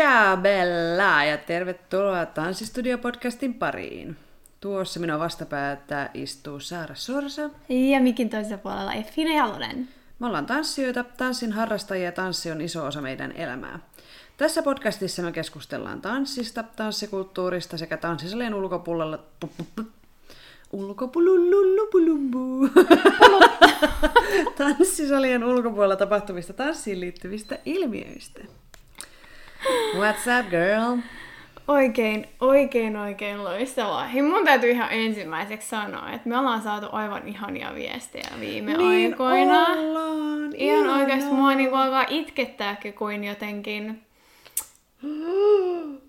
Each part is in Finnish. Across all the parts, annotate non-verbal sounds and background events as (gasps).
Ciao Bella ja tervetuloa Tanssistudio-podcastin pariin. Tuossa minua vastapäätä istuu Saara Sorsa. Ja mikin toisella puolella Effina Jalonen. Me ollaan tanssijoita, tanssin harrastajia ja tanssi on iso osa meidän elämää. Tässä podcastissa me keskustellaan tanssista, tanssikulttuurista sekä tanssisalien ulkopuolella... Ulkopulululupulumbu. (laughs) Tanssisalien ulkopuolella tapahtuvista tanssiin liittyvistä ilmiöistä. What's up, girl? Oikein, oikein, oikein loistavaa. Hei, mun täytyy ihan ensimmäiseksi sanoa, että me ollaan saatu aivan ihania viestejä viime Niin aikoina. ollaan, Ihan ihanaa. oikeasti mua niinku alkaa itkettääkin kuin jotenkin (gasps)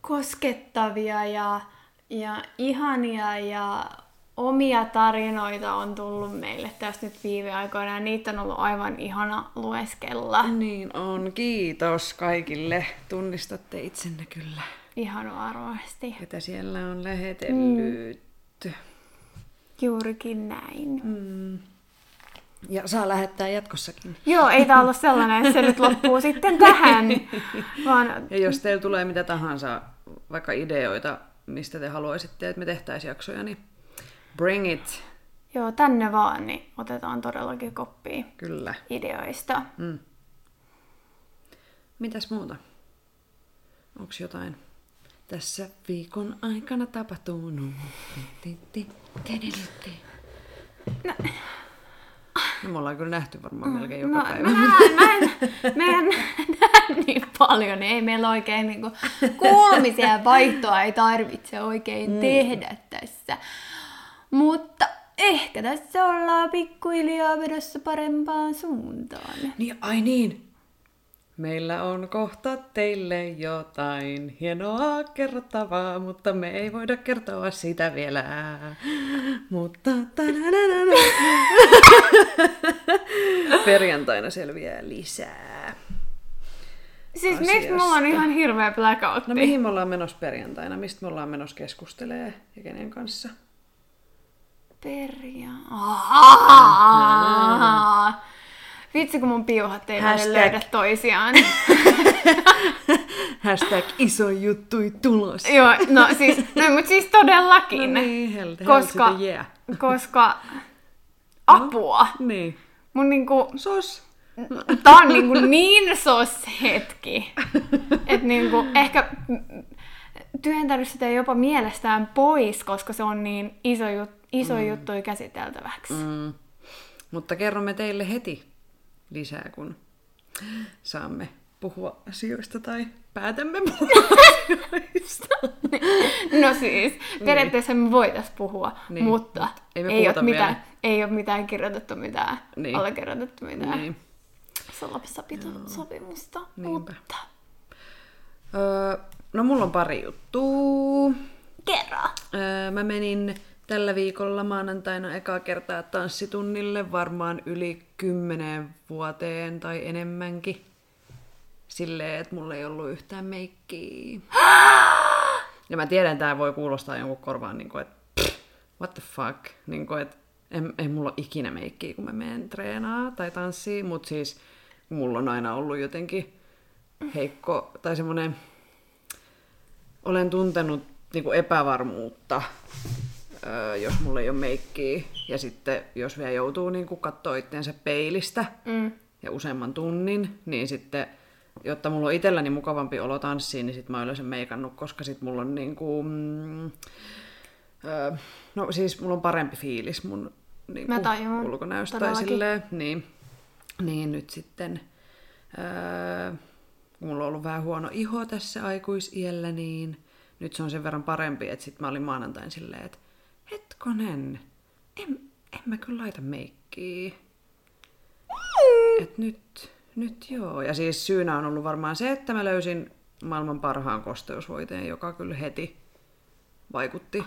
koskettavia ja, ja ihania ja omia tarinoita on tullut meille tästä nyt viime aikoina ja niitä on ollut aivan ihana lueskella. Niin on. Kiitos kaikille. Tunnistatte itsenne kyllä. Ihan varmasti. Ketä siellä on lähetellyt. Juurikin näin. Mm. Ja saa lähettää jatkossakin. Joo, ei tää ollut sellainen, että se nyt loppuu (laughs) sitten tähän, vaan Ja jos teillä tulee mitä tahansa, vaikka ideoita, mistä te haluaisitte, että me tehtäisiin jaksoja, niin bring it. joo, tänne vaan, niin otetaan todellakin koppia Kyllä. ideoista. Mm. Mitäs muuta? Onko jotain tässä viikon aikana tapahtunut? No. No, me ollaan kyllä nähty varmaan melkein joka No, päivä. mä, mä, en, mä en näe niin paljon, niin ei meillä oikein niinku kuulumisia vaihtoa ei tarvitse oikein mm. tehdä tässä. Mutta ehkä tässä ollaan pikkuhiljaa vedossa parempaan suuntaan. Niin, ai niin. Meillä on kohta teille jotain hienoa kerrottavaa, mutta me ei voida kertoa sitä vielä. Mutta (laughs) perjantaina selviää lisää. Siis miksi mulla on ihan hirveä blackoutti? No mihin me ollaan menossa perjantaina? Mistä me ollaan menossa keskustelee ja kenen kanssa? Perja... Vitsi, kun mun piuhat ei Hashtag- löydä toisiaan. (laughs) Hashtag iso juttui tulos. Joo, no siis, no, mutta siis todellakin. No niin, hell, hell koska, the yeah. koska apua. Niin. Mun niinku, Sos. tää on niinku niin sos hetki. Että niinku, ehkä työntänyt sitä jopa mielestään pois, koska se on niin iso, jut, iso mm. juttu käsiteltäväksi. Mm. Mutta kerromme teille heti lisää, kun saamme puhua asioista tai päätämme puhua (laughs) asioista. No siis, periaatteessa me voitais puhua, Niin, niin, mutta ei ei, ole mitään, ei ole mitään kirjoitettu mitään, Niin. niin. allekirjoitettu mitään Niin. Niinpä. mutta Öö, no mulla on pari juttua. kerro. Öö, mä menin tällä viikolla maanantaina ekaa kertaa tanssitunnille varmaan yli kymmeneen vuoteen tai enemmänkin. Silleen, että mulla ei ollut yhtään meikkiä. (gasps) Ja mä tiedän, että tää voi kuulostaa jonkun korvaan, niin kuin, että what the fuck, niin kuin, että en, ei mulla ole ikinä meikkiä, kun mä menen treenaa tai tanssiin, mutta siis mulla on aina ollut jotenkin heikko tai semmoinen, olen tuntenut niin kuin epävarmuutta, jos mulla ei ole meikkiä. Ja sitten jos vielä joutuu niin katsoa itteensä peilistä Mm. ja useamman tunnin, niin sitten, jotta mulla on itselläni mukavampi olo tanssiin, niin sitten mä oon yleensä meikannut, koska sitten mulla on niin kuin, mm, öö, no siis mulla on parempi fiilis mun niin Mä tajun, ulkonäöstä tai silleen, niin, niin nyt sitten, öö, mulla on ollut vähän huono iho tässä aikuisiellä, niin nyt se on sen verran parempi, että sitten mä olin maanantain silleen, että hetkonen, en, en mä kyllä laita meikkiä. Et nyt, nyt joo. Ja siis syynä on ollut varmaan se, että mä löysin maailman parhaan kosteusvoiteen, joka kyllä heti vaikutti.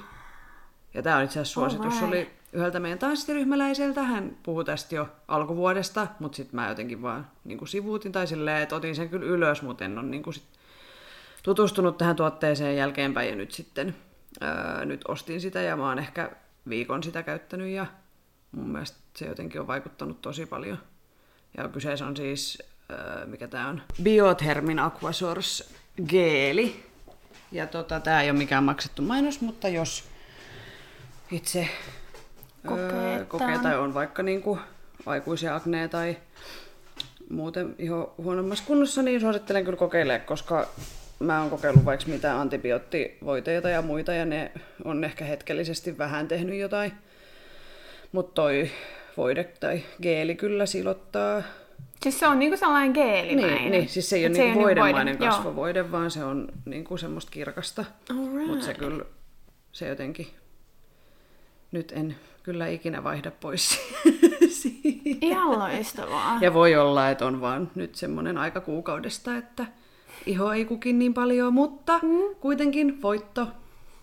Ja tämä on itse asiassa suositus. Oli yhdeltä meidän tanssiryhmäläiseltä. Hän puhui tästä jo alkuvuodesta, mutta sitten mä jotenkin vaan niin kuin sivuutin tai silleen, että otin sen kyllä ylös, mutta en ole niin kuin sit tutustunut tähän tuotteeseen jälkeenpäin ja nyt sitten öö, nyt ostin sitä ja mä oon ehkä viikon sitä käyttänyt ja mun mielestä se jotenkin on vaikuttanut tosi paljon. Ja kyseessä on siis öö, mikä tää on, Biothermin Aquasource geeli. Ja tota, tää ei ole mikään maksettu mainos, mutta jos itse Kokee, öö, kokee on- tai on vaikka niinku aikuisia akneja tai muuten ihan huonommassa kunnossa, niin suosittelen kyllä kokeilemaan, koska mä oon kokeillut vaikka mitä antibioottivoiteita ja muita, ja ne on ehkä hetkellisesti vähän tehnyt jotain. Mutta toi voide tai geeli kyllä silottaa. Siis se on niinku sellainen geelimäinen. Niin, niin, siis se ei Et ole niinku voidemainen voide, joo. kasvovoide, vaan se on niinku semmoista kirkasta. Alright. Mutta se kyllä, se jotenkin, nyt en kyllä ikinä vaihda pois (laughs) siitä. Ihan loistavaa. Ja voi olla, että on vaan nyt semmoinen aika kuukaudesta, että iho ei kukin niin paljon, mutta mm. kuitenkin voitto.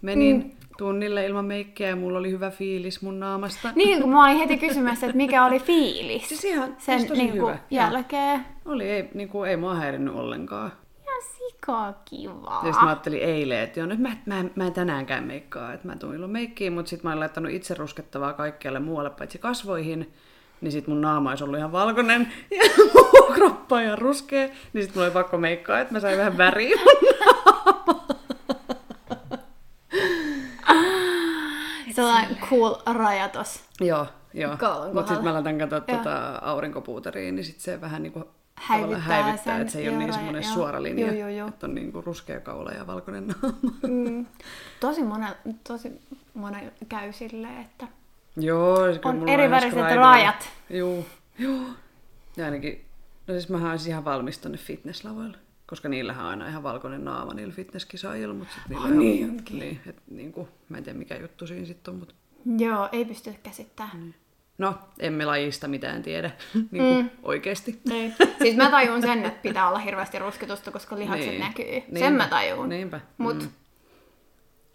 Menin mm. tunnille ilman meikkiä ja mulla oli hyvä fiilis mun naamasta. Niin, kun mä olin heti kysymässä, että mikä oli fiilis Siis ihan sen tosi niinku, hyvä. jälkeen. Oli, ei, niinku, ei mua häirinnyt ollenkaan. Ihan sika kivaa. Ja sitten mä ajattelin eilen, että joo, nyt mä, mä, mä en tänäänkään meikkaa, että mä tuun ilman meikkiä, mutta sitten mä olen laittanut itse ruskettavaa kaikkialle muualle paitsi kasvoihin, niin sitten mun naama olisi ollut ihan valkoinen ja (laughs) muu kroppa ihan ruskea, niin sitten mulla oli pakko meikkaa, että mä sain vähän väriä. Sellainen cool raja tossa. joo, joo. Mutta sitten mä laitan katsoa Joo. tuota aurinkopuuteriin, niin sitten se vähän niinku Häivyttää häivyttää, sen, että se ei ole niin semmoinen joo. suora linja, Joo, joo, joo. että on niinku ruskea kaula ja valkoinen naama. Mm. Tosi monen, tosi monen käy silleen, että Joo, On mulla eri väriset rajat. Joo, joo. Ja ainakin, no siis mähän olisin ihan valmis tonne fitnesslavoille. Koska niillähän on aina ihan valkoinen naama niillä fitnesskisaajilla, mutta sitten niillä Ah, on niin niin, et, niin kuin, mä en tiedä mikä juttu siinä sitten on, mutta joo, ei pysty käsittämään. no, emme lajista mitään tiedä, (laughs) niin kuin mm. oikeesti. Niin. Siis mä tajun sen, että pitää olla hirveästi rusketusta, koska lihakset Niin. näkyy. Niinpä. Sen mä tajun. Niinpä. Mut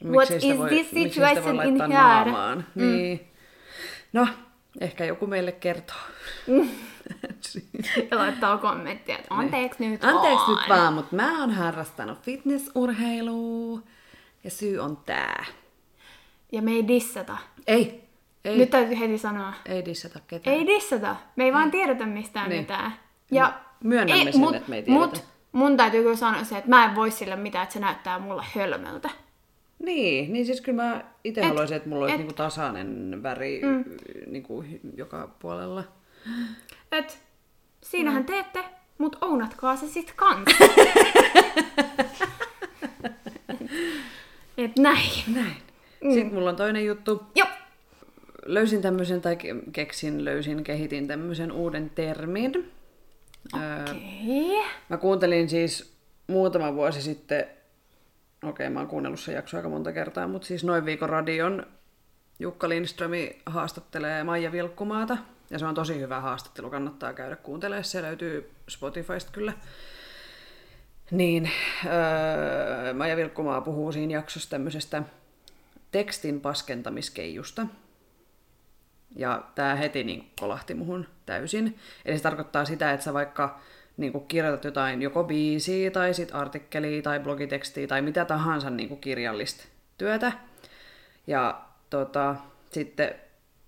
Mm. What is voi- this sitä voi situation in here? naamaan? Niin. No, ehkä joku meille kertoo. (laughs) Ja laittaa kommenttia, että anteeksi nyt Anteeksi vaan. nyt vaan, mutta mä oon harrastanut fitnessurheilua ja syy on tää. Ja me ei dissata. Ei, ei, Nyt täytyy heti sanoa. ei dissata ketään. Ei dissata. Me ei vaan tiedetä mistään Niin. mitään. Ja Myönnämme sen, että me ei tiedetä. Mut mun täytyy kyllä sanoa se, että mä en voi sille mitään, että se näyttää mulle hölmöltä. Niin, niin siis kyllä mä itse Et- haluaisin, että mulla olisi et- niinku tasainen väri mm. niinku joka puolella. Et siinähän Mm. teette, mut ounatkaa se sit kans. Et näin. Näin. Mm. Sitten mulla on toinen juttu. Joo. Löysin tämmöisen, tai ke- keksin, löysin, kehitin tämmöisen uuden termin. Öö, Okei. Mä kuuntelin siis muutama vuosi sitten, okei mä oon kuunnellut sen jakso aika monta kertaa, mutta siis noin viikon radion Jukka Lindströmi haastattelee Maija Vilkkumaata. Ja se on tosi hyvä haastattelu, kannattaa käydä kuuntelemaan. Se löytyy Spotifysta kyllä. Niin, öö, Maija Vilkkumaa puhuu siinä jaksossa tämmöisestä tekstin paskentamiskeijusta. Ja tämä heti niin kolahti muhun täysin. Eli se tarkoittaa sitä, että sä vaikka niin kirjoitat jotain joko biisiä tai sit artikkelia tai blogitekstiä tai mitä tahansa niin kirjallista työtä. Ja tota, sitten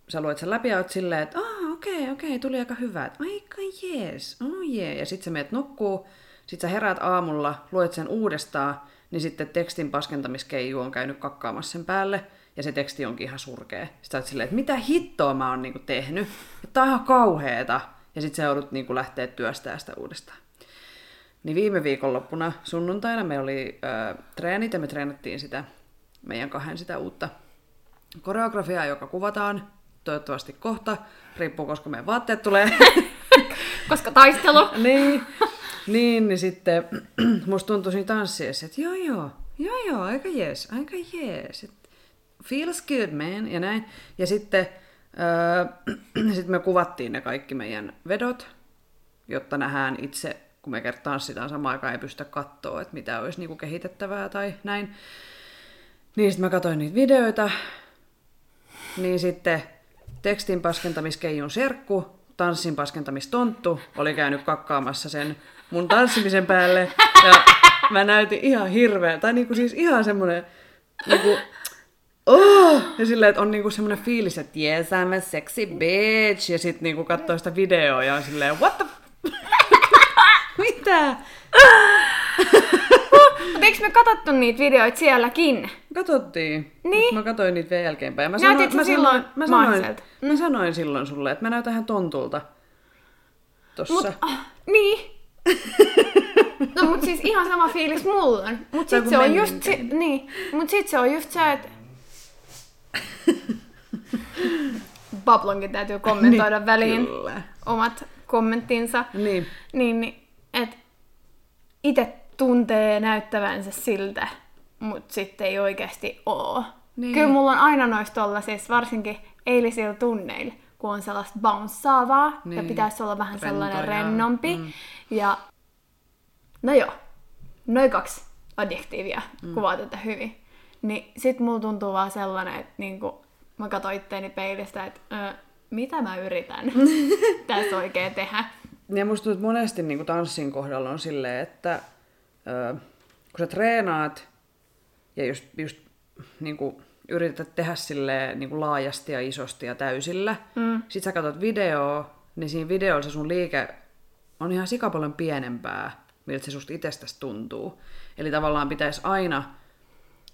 sä luet sen läpi ja oot silleen, että ah, okei, okay, okei, okay, tuli aika hyvä. Et, Aika jees, oh jee. Ja sitten sä meet nukkuu, sit sä heräät aamulla, luet sen uudestaan, niin sitten tekstin paskentamiskeiju on käynyt kakkaamassa sen päälle, ja se teksti onkin ihan surkea. Sitten sä oot silleen, että mitä hittoa mä oon niinku tehnyt, että tää on ihan kauheeta. Ja sitten sä joudut niinku lähteä työstää sitä uudestaan. Niin viime viikonloppuna sunnuntaina me oli ö, treenit ja me treenattiin sitä meidän kahden sitä uutta koreografiaa, joka kuvataan toivottavasti kohta. Riippuu, koska meidän vaatteet tulee. (laughs) Koska taistelu. (laughs) niin, niin, niin sitten (clears throat) musta tuntui siinä tanssiessa, että joo joo, joo joo, aika jees, aika jees. Feels good man, ja näin. Ja sitten öö, (clears throat) sit me kuvattiin ne kaikki meidän vedot, jotta nähdään itse, kun me kertaan tanssitaan samaan aikaan, ei pystytä katsoa, että mitä olisi niinku kehitettävää tai näin. Niin sitten mä katsoin niitä videoita, niin sitten tekstin paskentamiskeijun serkku, tanssin paskentamistonttu oli käynyt kakkaamassa sen mun tanssimisen päälle. Ja mä näytin ihan hirveä, tai niinku siis ihan semmonen niinku, oh! Ja silleen, että on niinku semmonen fiilis, että yes, I'm a sexy bitch. Ja sit niinku katsoo sitä videoa ja on silleen, what the (laughs) Mitä? Mutta eikö me katsottu niitä videoita sielläkin? Katsottiin. Niin. Mä katsoin niitä vielä jälkeenpäin. Mä Näytitkö mä silloin mä sanoin, maiselta? mä sanoin silloin sulle, että mä näytän ihan tontulta. Tossa. Mut, ah, niin. No mut siis ihan sama fiilis mulla on. Mut sit se on just, si- niin. Mut sit se on just se, että (laughs) Pablonkin täytyy kommentoida Niin, väliin Kyllä. omat kommenttinsa. Niin. Niin, niin että itse tuntee näyttävänsä siltä, mutta sitten ei oikeasti oo. Niin. Kyllä mulla on aina noista siis varsinkin eilisillä tunneilla, kun on sellaista bounceaavaa niin. ja pitäisi olla vähän sellainen Rento ja- rennompi. mm. Ja no joo, noin kaksi adjektiivia mm. kuvaa tätä hyvin. Niin sit mulla tuntuu vaan sellainen, että niinku, mä katsoin itteeni peilistä, että ö, mitä mä yritän (laughs) tässä oikein tehdä. Ja musta tuntuu, että monesti niin tanssin kohdalla on silleen, että ö, kun sä treenaat ja just, just niin kuin yrität tehdä silleen niin kuin laajasti ja isosti ja täysillä, mm. sit sä katsot videoa, niin siinä videolla se sun liike on ihan sikapaljon pienempää, miltä se susta itsestäsi tuntuu. Eli tavallaan pitäisi aina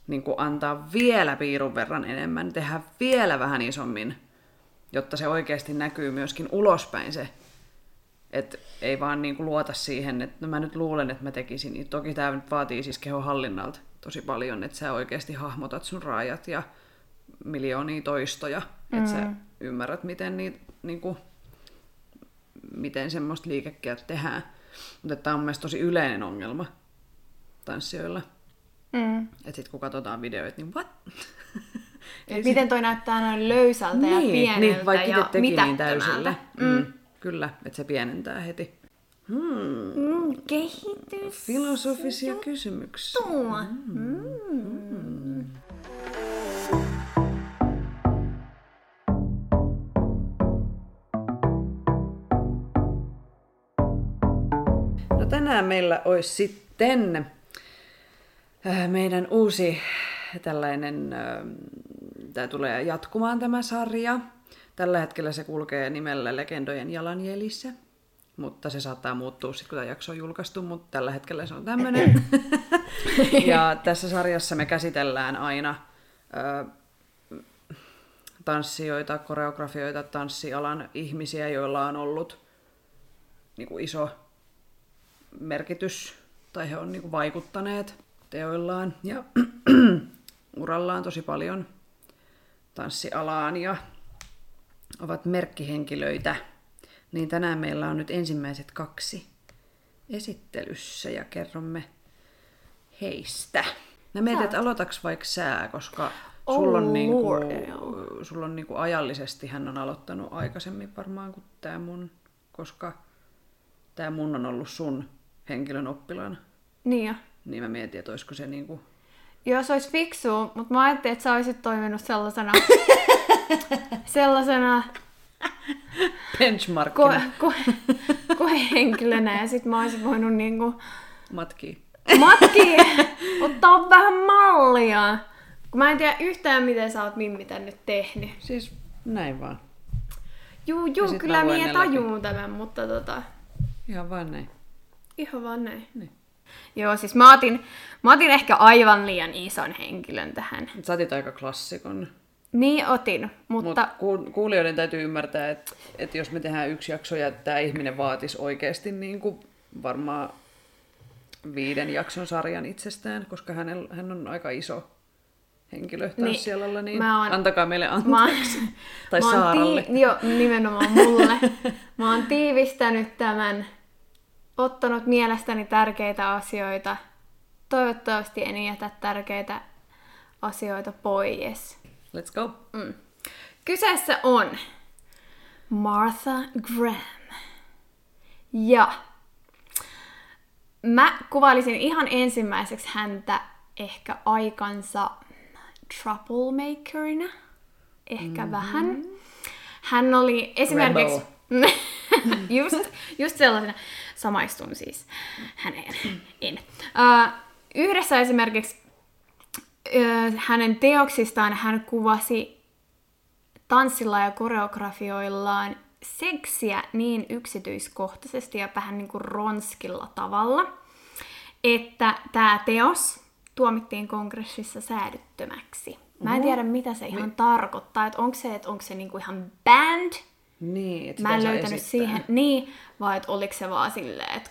niin kuin antaa vielä piirun verran enemmän, tehdä vielä vähän isommin, jotta se oikeasti näkyy myöskin ulospäin se et ei vaan niinku luota siihen, että no mä nyt luulen, että mä tekisin. Niin toki tämä nyt vaatii siis kehon hallinnalta tosi paljon, että sä oikeasti hahmotat sun rajat ja miljoonia toistoja, mm. että sä ymmärrät, miten, niitä, niinku, miten semmoista liikekkiä tehdään. Mutta tämä on mun mielestä tosi yleinen ongelma tanssijoilla. Mm. Että sitten kun katsotaan videoita, niin what? (laughs) Et miten toi näyttää noin löysältä ja pieneltä niin, vaikka ja teki niin mitättömältä. täysille. Mm. Kyllä, että se pienentää heti. Mm, kehitys. Filosofisia kysymyksiä. Tuo. Mm. No tänään meillä olisi sitten meidän uusi tällainen, tämä tulee jatkumaan tämä sarja. Tällä hetkellä se kulkee nimellä Legendojen jalanjäljissä, mutta se saattaa muuttua sitten, kun tämä jakso on julkaistu, mutta tällä hetkellä se on tämmöinen. (coughs) ja tässä sarjassa me käsitellään aina ö, tanssijoita, koreografioita, tanssialan ihmisiä, joilla on ollut niin kuin iso merkitys, tai he on niin kuin vaikuttaneet teoillaan ja (clears throat) urallaan tosi paljon tanssialaan ja ovat merkkihenkilöitä. Niin tänään meillä on nyt ensimmäiset kaksi esittelyssä ja kerromme heistä. Mä mietin, että aloitaks vaikka sää, koska Oh, sulla on, niinku, sulla on niinku ajallisesti, hän on aloittanut aikaisemmin varmaan kuin tämä mun, koska tämä mun on ollut sun henkilön oppilaana. Niin jo. Niin mä mietin, että olisiko se niinku... Joo, se olisi fiksua, mutta mä ajattelin, että sä olisit toiminut sellaisena, (laughs) sellaisena benchmarkkina ko, ko, koehenkilönä ja sit mä olisin voinut niinku matki. matki (laughs) ottaa vähän mallia. Kun mä en tiedä yhtään, miten sä oot Mimmi tän nyt tehnyt. Siis näin vaan. Juu, juu, kyllä minä läpi. tajuun tämän, mutta tota, Ihan vaan näin. ihan vaan näin. Niin. Joo, siis mä otin, mä otin ehkä aivan liian ison henkilön tähän. Sä otit aika klassikon. Niin otin, mutta Mutta kuulijoiden täytyy ymmärtää, että, että jos me tehdään yksi jakso ja tämä ihminen vaatisi oikeasti niin kuin varmaan viiden jakson sarjan itsestään, koska hänel, hän on aika iso henkilö tanssialalla, niin, mä oon- antakaa meille mä, anteeksi. (laughs) tai mä Saaralle. Tii, joo, nimenomaan mulle. (laughs) mä oon tiivistänyt tämän, ottanut mielestäni tärkeitä asioita. Toivottavasti en jätä tärkeitä asioita pois. Let's go. Mm. Kyseessä on Martha Graham. Ja mä kuvailisin ihan ensimmäiseksi häntä ehkä aikansa troublemakerina. Ehkä mm-hmm. vähän. Hän oli esimerkiksi... (laughs) just, just sellaisena. Samaistun siis häneen. En. Uh, yhdessä esimerkiksi ö, hänen teoksistaan hän kuvasi tanssilla ja koreografioillaan seksiä niin yksityiskohtaisesti ja vähän niin kuin ronskilla tavalla, että tämä teos tuomittiin kongressissa säädyttömäksi. Mä en tiedä, mitä se ihan tarkoittaa. Että onko se, että onko se niinku ihan banned? Niin, että Mä en löytänyt esittää. siihen, niin, vai että oliko se vaan silleen, että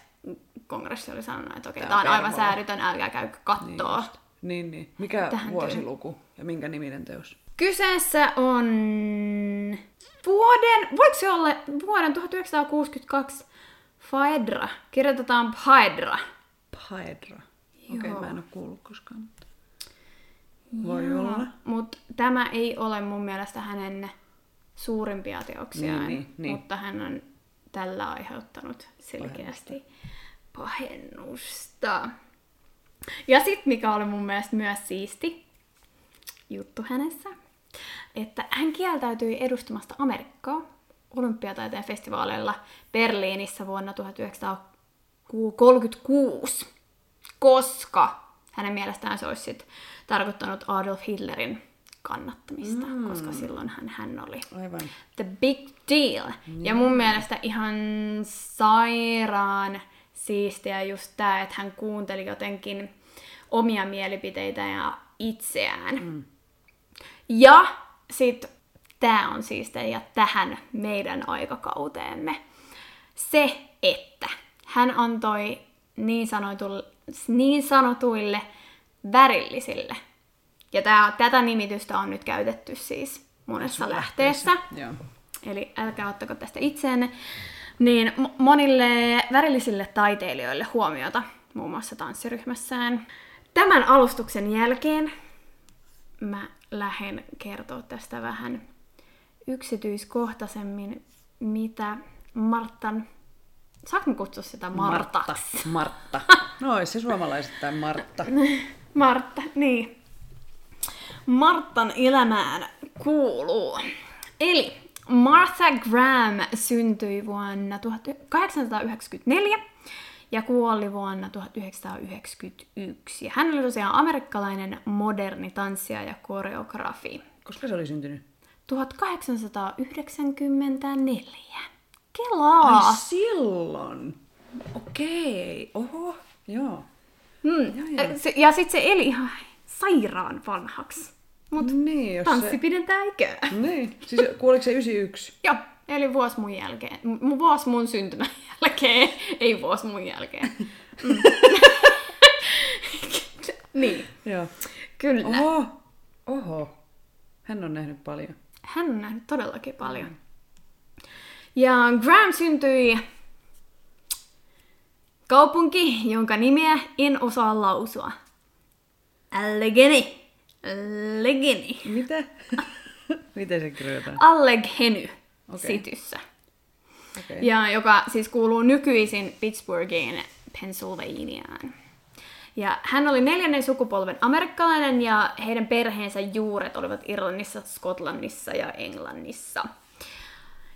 kongressi oli sanonut, että okei, Tää tämä on on aivan säädytön, älkää käykö kattoo. Niin, niin, niin. Mikä Tähän vuosiluku ja minkä niminen teos? Kyseessä on vuoden, voiko se olla vuoden 1962 Phaedra? Kirjoitetaan Phaedra. Paedra. Okei, okay, Joo. mä en ole kuullut koskaan. Voi olla. Mutta tämä ei ole mun mielestä hänen suurimpia teoksiaan, Niin, niin, niin. mutta hän on tällä aiheuttanut selkeästi pahennusta. Ja sitten mikä oli mun mielestä myös siisti juttu hänessä, että hän kieltäytyi edustamasta Amerikkaa olympiataiteen festivaaleilla Berliinissä vuonna 1936, koska hänen mielestään se olisi sit tarkoittanut Adolf Hitlerin kannattamista, mm. koska silloin hän, hän oli Aivan. the big deal. Ja mun mielestä ihan sairaan siistiä just tää, että hän kuunteli jotenkin omia mielipiteitä ja itseään. Mm. Ja sit tää on siistiä ja tähän meidän aikakauteemme. Se, että hän antoi niin, sanotulle, niin sanotuille värillisille. Ja tää, tätä nimitystä on nyt käytetty siis monessa lähteessä. Joo. Eli älkää ottako tästä itseenne. Niin mo- monille värillisille taiteilijoille huomiota, muun muassa tanssiryhmässään. Tämän alustuksen jälkeen mä lähden kertoa tästä vähän yksityiskohtaisemmin, mitä Martan... Saanko mä kutsua sitä Martaksi? Martta. (laughs) No, olisi se suomalaisittain Martta. Martta, niin. Martan elämään kuuluu. Eli Martha Graham syntyi vuonna 1894 ja kuoli vuonna 1991. Ja hän oli tosiaan amerikkalainen moderni tanssija ja koreografi. Koska se oli syntynyt? 1894. Kelaa! Ai silloin. Okei. Oho. Joo. Mm. Joo, joo. Se- Ja sitten se eli ihan sairaan vanhaksi. Mut Niin, jos tanssi se... pidentää ikää. (laughs) Niin. Siis kuoliko se 91? Joo, eli vuosi mun jälkeen. M- vuosi mun syntymän (laughs) jälkeen, ei vuosi mun jälkeen. Mm. (laughs) niin, Joo. kyllä. Oho. Oho. Hän on nähnyt paljon. Hän on nähnyt todellakin paljon. Ja Graham syntyi kaupunki, jonka nimeä en osaa lausua. Allegheny. Allegheny. Mitä? (laughs) Miten se kirjoitetaan? Allegheny Okei. Cityssä. Okei. Ja joka siis kuuluu nykyisin Pittsburghiin, Pennsylvaniaan. Ja hän oli neljännen sukupolven amerikkalainen ja heidän perheensä juuret olivat Irlannissa, Skotlannissa ja Englannissa.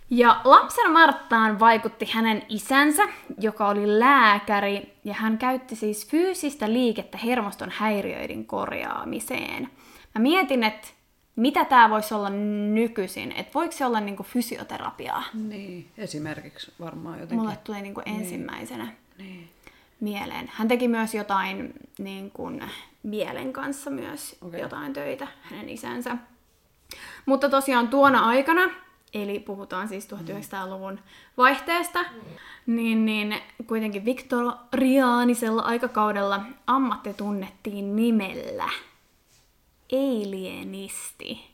Ja lapsen Marttaan vaikutti hänen isänsä, joka oli lääkäri, ja hän käytti siis fyysistä liikettä hermoston häiriöiden korjaamiseen. Mä mietin, että mitä tämä voisi olla nykyisin, että voiko se olla niinku fysioterapiaa? Niin, esimerkiksi varmaan jotenkin. Mulle tuli niinku ensimmäisenä Niin. mieleen. Hän teki myös jotain niin kuin, mielen kanssa myös okay. jotain töitä, hänen isänsä. Mutta tosiaan tuona aikana, eli puhutaan siis 1900-luvun vaihteesta, niin, niin kuitenkin viktoriaanisella aikakaudella ammatti tunnettiin nimellä alienisti.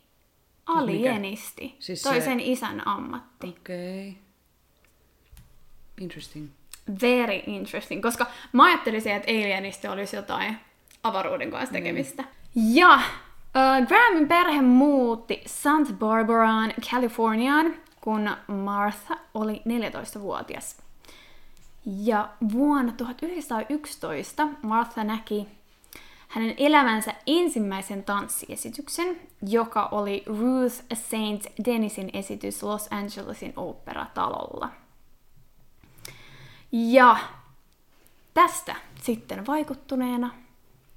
Alienisti. Siis Toisen se- isän ammatti. Okei. Okay. Interesting. Very interesting, koska mä ajattelisin, että Alienista olisi jotain avaruuden kanssa tekemistä. Mm. Ja äh, Grahamin perhe muutti Santa Barbaraan, Kaliforniaan, kun Martha oli 14-vuotias. Ja vuonna 1911 Martha näki hänen elämänsä ensimmäisen tanssiesityksen, joka oli Ruth St. Denisin esitys Los Angelesin oopperatalolla. Ja tästä sitten vaikuttuneena,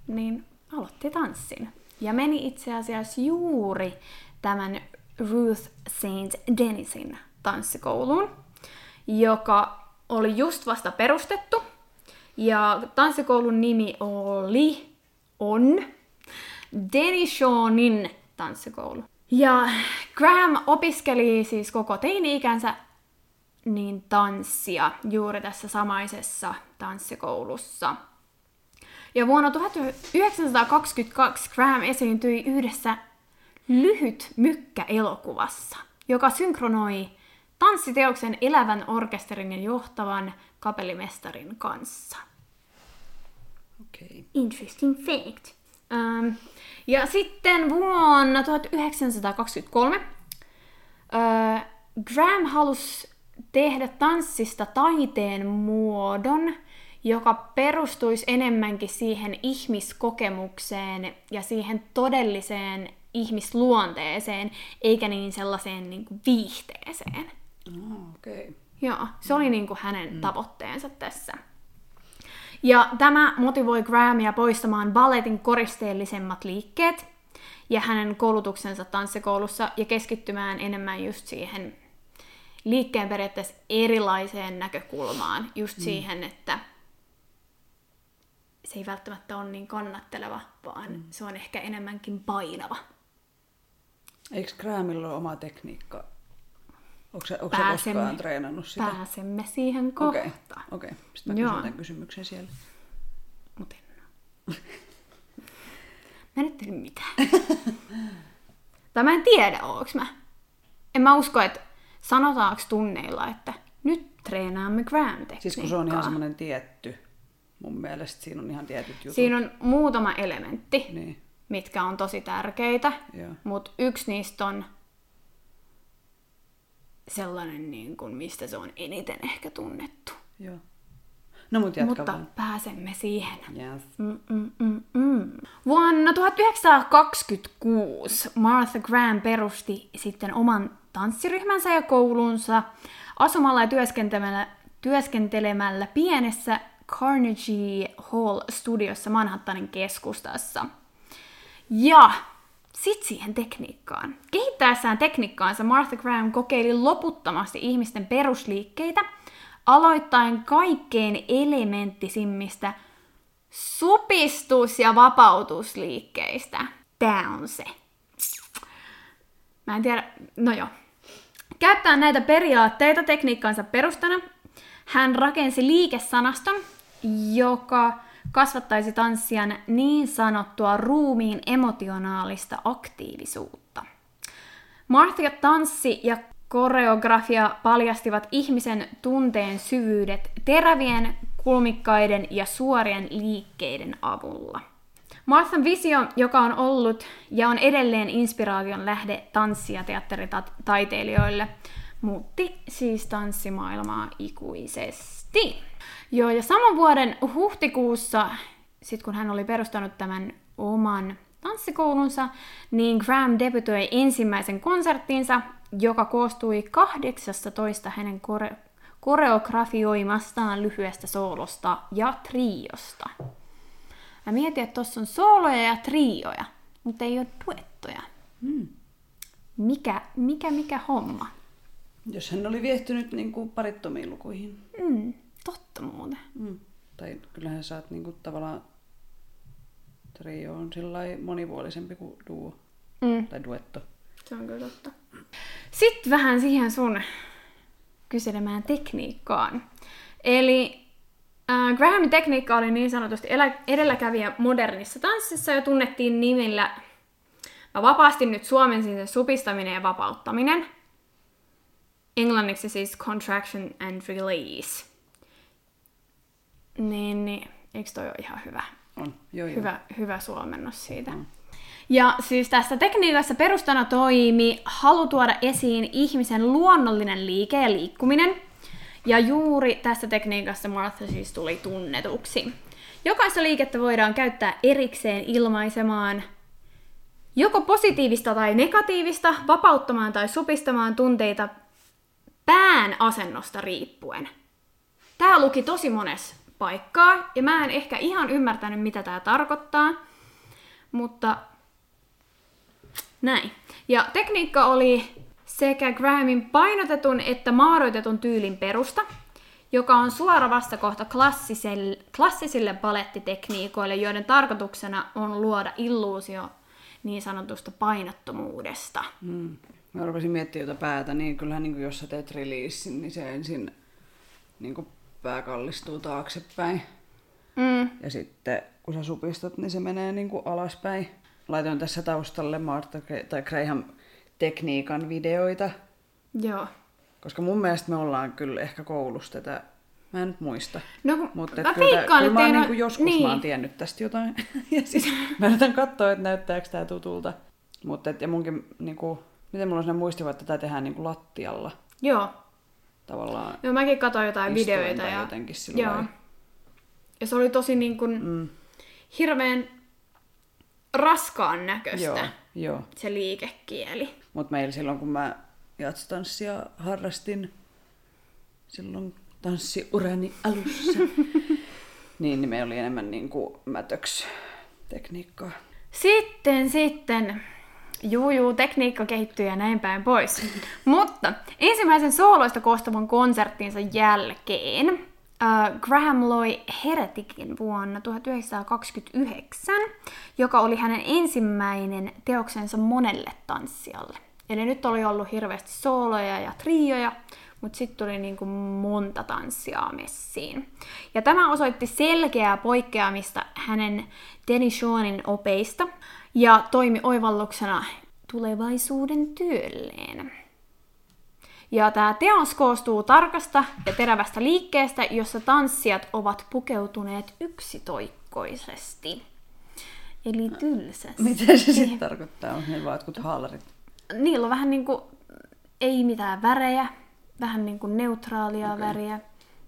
niin aloitti tanssin. Ja meni itse asiassa juuri tämän Ruth St. Denisin tanssikouluun, joka oli just vasta perustettu. Ja tanssikoulun nimi oli, on, Denishonin tanssikoulu. Ja Graham opiskeli siis koko teini-ikänsä niin tanssia juuri tässä samaisessa tanssikoulussa. Ja vuonna 1922 Graham esiintyi yhdessä lyhyt mykkä-elokuvassa, joka synkronoi tanssiteoksen elävän orkesterin ja johtavan kapellimestarin kanssa. Okay. Interesting fact. Um, ja sitten vuonna 1923 uh, Graham halusi tehdä tanssista taiteen muodon, joka perustuisi enemmänkin siihen ihmiskokemukseen ja siihen todelliseen ihmisluonteeseen, eikä niin sellaiseen niin kuin viihteeseen. Oh, okay. Joo, se oli niin kuin hänen mm. tavoitteensa tässä. Ja tämä motivoi Grahamia poistamaan balletin koristeellisemmat liikkeet ja hänen koulutuksensa tanssikoulussa ja keskittymään enemmän just siihen liikkeen periaatteessa erilaiseen näkökulmaan, just mm. siihen, että se ei välttämättä ole niin kannatteleva, vaan mm. se on ehkä enemmänkin painava. Eikö Grahamilla ole oma tekniikka? Onko se, onko pääsemme, se koskaan treenannut sitä? Pääsemme siihen kohtaan. Okei, okay, okay. sitten mä kysyn tämän kysymyksen siellä. Mut en Mä en tehnyt mitään. (laughs) tai mä en tiedä, onks mä. En mä usko, että sanotaanko tunneilla, että nyt treenaamme gram Siis kun se on ihan semmoinen tietty, mun mielestä siinä on ihan tietyt jutut. Siinä on muutama elementti, niin. mitkä on tosi tärkeitä, mutta yksi niistä on sellainen, niin kuin, mistä se on eniten ehkä tunnettu. Joo. No, mut mutta vaan. pääsemme siihen. Yes. Mm-mm-mm-mm. Vuonna 1926 Martha Graham perusti sitten oman tanssiryhmänsä ja koulunsa asumalla ja työskentelemällä, työskentelemällä pienessä Carnegie Hall-studiossa Manhattanin keskustassa. Ja sit siihen tekniikkaan. Kehittäessään tekniikkaansa Martha Graham kokeili loputtomasti ihmisten perusliikkeitä, aloittaen kaikkein elementtisimmistä supistus- ja vapautusliikkeistä. Tää on se. Mä en tiedä, no joo. Käyttää näitä periaatteita tekniikkaansa perustana, hän rakensi liikesanaston, joka kasvattaisi tanssijan niin sanottua ruumiin emotionaalista aktiivisuutta. Martha tanssi ja koreografia paljastivat ihmisen tunteen syvyydet terävien, kulmikkaiden ja suorien liikkeiden avulla. Marthan visio, joka on ollut ja on edelleen inspiraation lähde tanssi- ja teatteritaiteilijoille, muutti siis tanssimaailmaa ikuisesti. Joo, ja saman vuoden huhtikuussa, sit kun hän oli perustanut tämän oman tanssikoulunsa, niin Graham debytoi ensimmäisen konserttinsa, joka koostui 18 hänen kore- koreografioimastaan lyhyestä soolosta ja triosta. Mä mietin, että tuossa on sooloja ja trioja, mutta ei ole duettoja. Hmm. Mikä, mikä, mikä homma? Jos hän oli viehtynyt niin kuin parittomiin lukuihin. Mm, totta muuten. Mm. Tai kyllähän sä oot niin kuin, tavallaan trio on monivuolisempi kuin duo. Mm. Tai duetto. Se on kyllä totta. Sitten vähän siihen sun kyselemään tekniikkaan. Eli äh, Grahamin tekniikka oli niin sanotusti edelläkävijä modernissa tanssissa ja tunnettiin nimillä, mä vapaasti nyt suomen siis supistaminen ja vapauttaminen. Englanniksi siis contraction and release. Niin, niin eikö toi ole ihan hyvä? On, joo, joo. Hyvä, hyvä suomennos siitä. On. Ja siis tässä tekniikassa perustana toimi halu tuoda esiin ihmisen luonnollinen liike ja liikkuminen. Ja juuri tässä tekniikassa Martha siis tuli tunnetuksi. Jokaista liikettä voidaan käyttää erikseen ilmaisemaan joko positiivista tai negatiivista, vapauttamaan tai supistamaan tunteita pään asennosta riippuen. Tämä luki tosi monessa paikkaa, ja mä en ehkä ihan ymmärtänyt, mitä tämä tarkoittaa, mutta näin. Ja tekniikka oli sekä Grahamin painotetun että maadoitetun tyylin perusta, joka on suora vastakohta klassiselle, klassisille balettitekniikoille, joiden tarkoituksena on luoda illuusio niin sanotusta painottomuudesta. Mm. Mä rupesin miettimään jotain päätä, niin kyllähän niin jos sä teet releasin, niin se ensin niin kuin pää kallistuu taaksepäin. Mm. Ja sitten kun sä supistat, niin se menee niin kuin alaspäin. Laitoin tässä taustalle Martha tai Graham tekniikan videoita, Joo. koska mun mielestä me ollaan kyllä ehkä koulussa tätä, mä en nyt muista. No, kun Mutta mä kyllä, kyllä että mä oon niinku joskus niin. mä oon tiennyt tästä jotain. (laughs) ja siis mä yritän katsoa, että näyttääkö tää tutulta. Mutta et, ja munkin, niinku, miten mulla on sellainen muistiva, että tätä tehdään niinku lattialla Joo. Tavallaan Joo, mäkin katsoin jotain videoita. Ja, jotenkin sillä joo. lailla. ja se oli tosi niin kuin Mm, hirveän raskaan näköistä joo, joo. se liikekieli. Mutta meillä silloin, kun mä jatstanssia harrastin, silloin tanssiurani alussa, (laughs) niin, niin meillä oli enemmän niin kuin mätöks tekniikkaa. Sitten, sitten, juu, juu, tekniikka kehittyy ja näin päin pois. Mutta ensimmäisen sooloista koostuvan konserttinsa jälkeen äh, Graham loi Hereticin vuonna 1929, joka oli hänen ensimmäinen teoksensa monelle tanssijalle. Eli nyt oli ollut hirveästi sooloja ja trioja, mutta sitten tuli niinku monta tanssia messiin. Ja tämä osoitti selkeää poikkeamista hänen Dennis Seanin opeista ja toimi oivalluksena tulevaisuuden työlleen. Ja tämä teos koostuu tarkasta ja terävästä liikkeestä, jossa tanssijat ovat pukeutuneet yksitoikkoisesti. Eli tylsästi. Mitä se sitten tarkoittaa? Onko ne vaan jotkut haalarit? Niillä on vähän niinku, ei mitään värejä, vähän niinku neutraalia okay. väriä.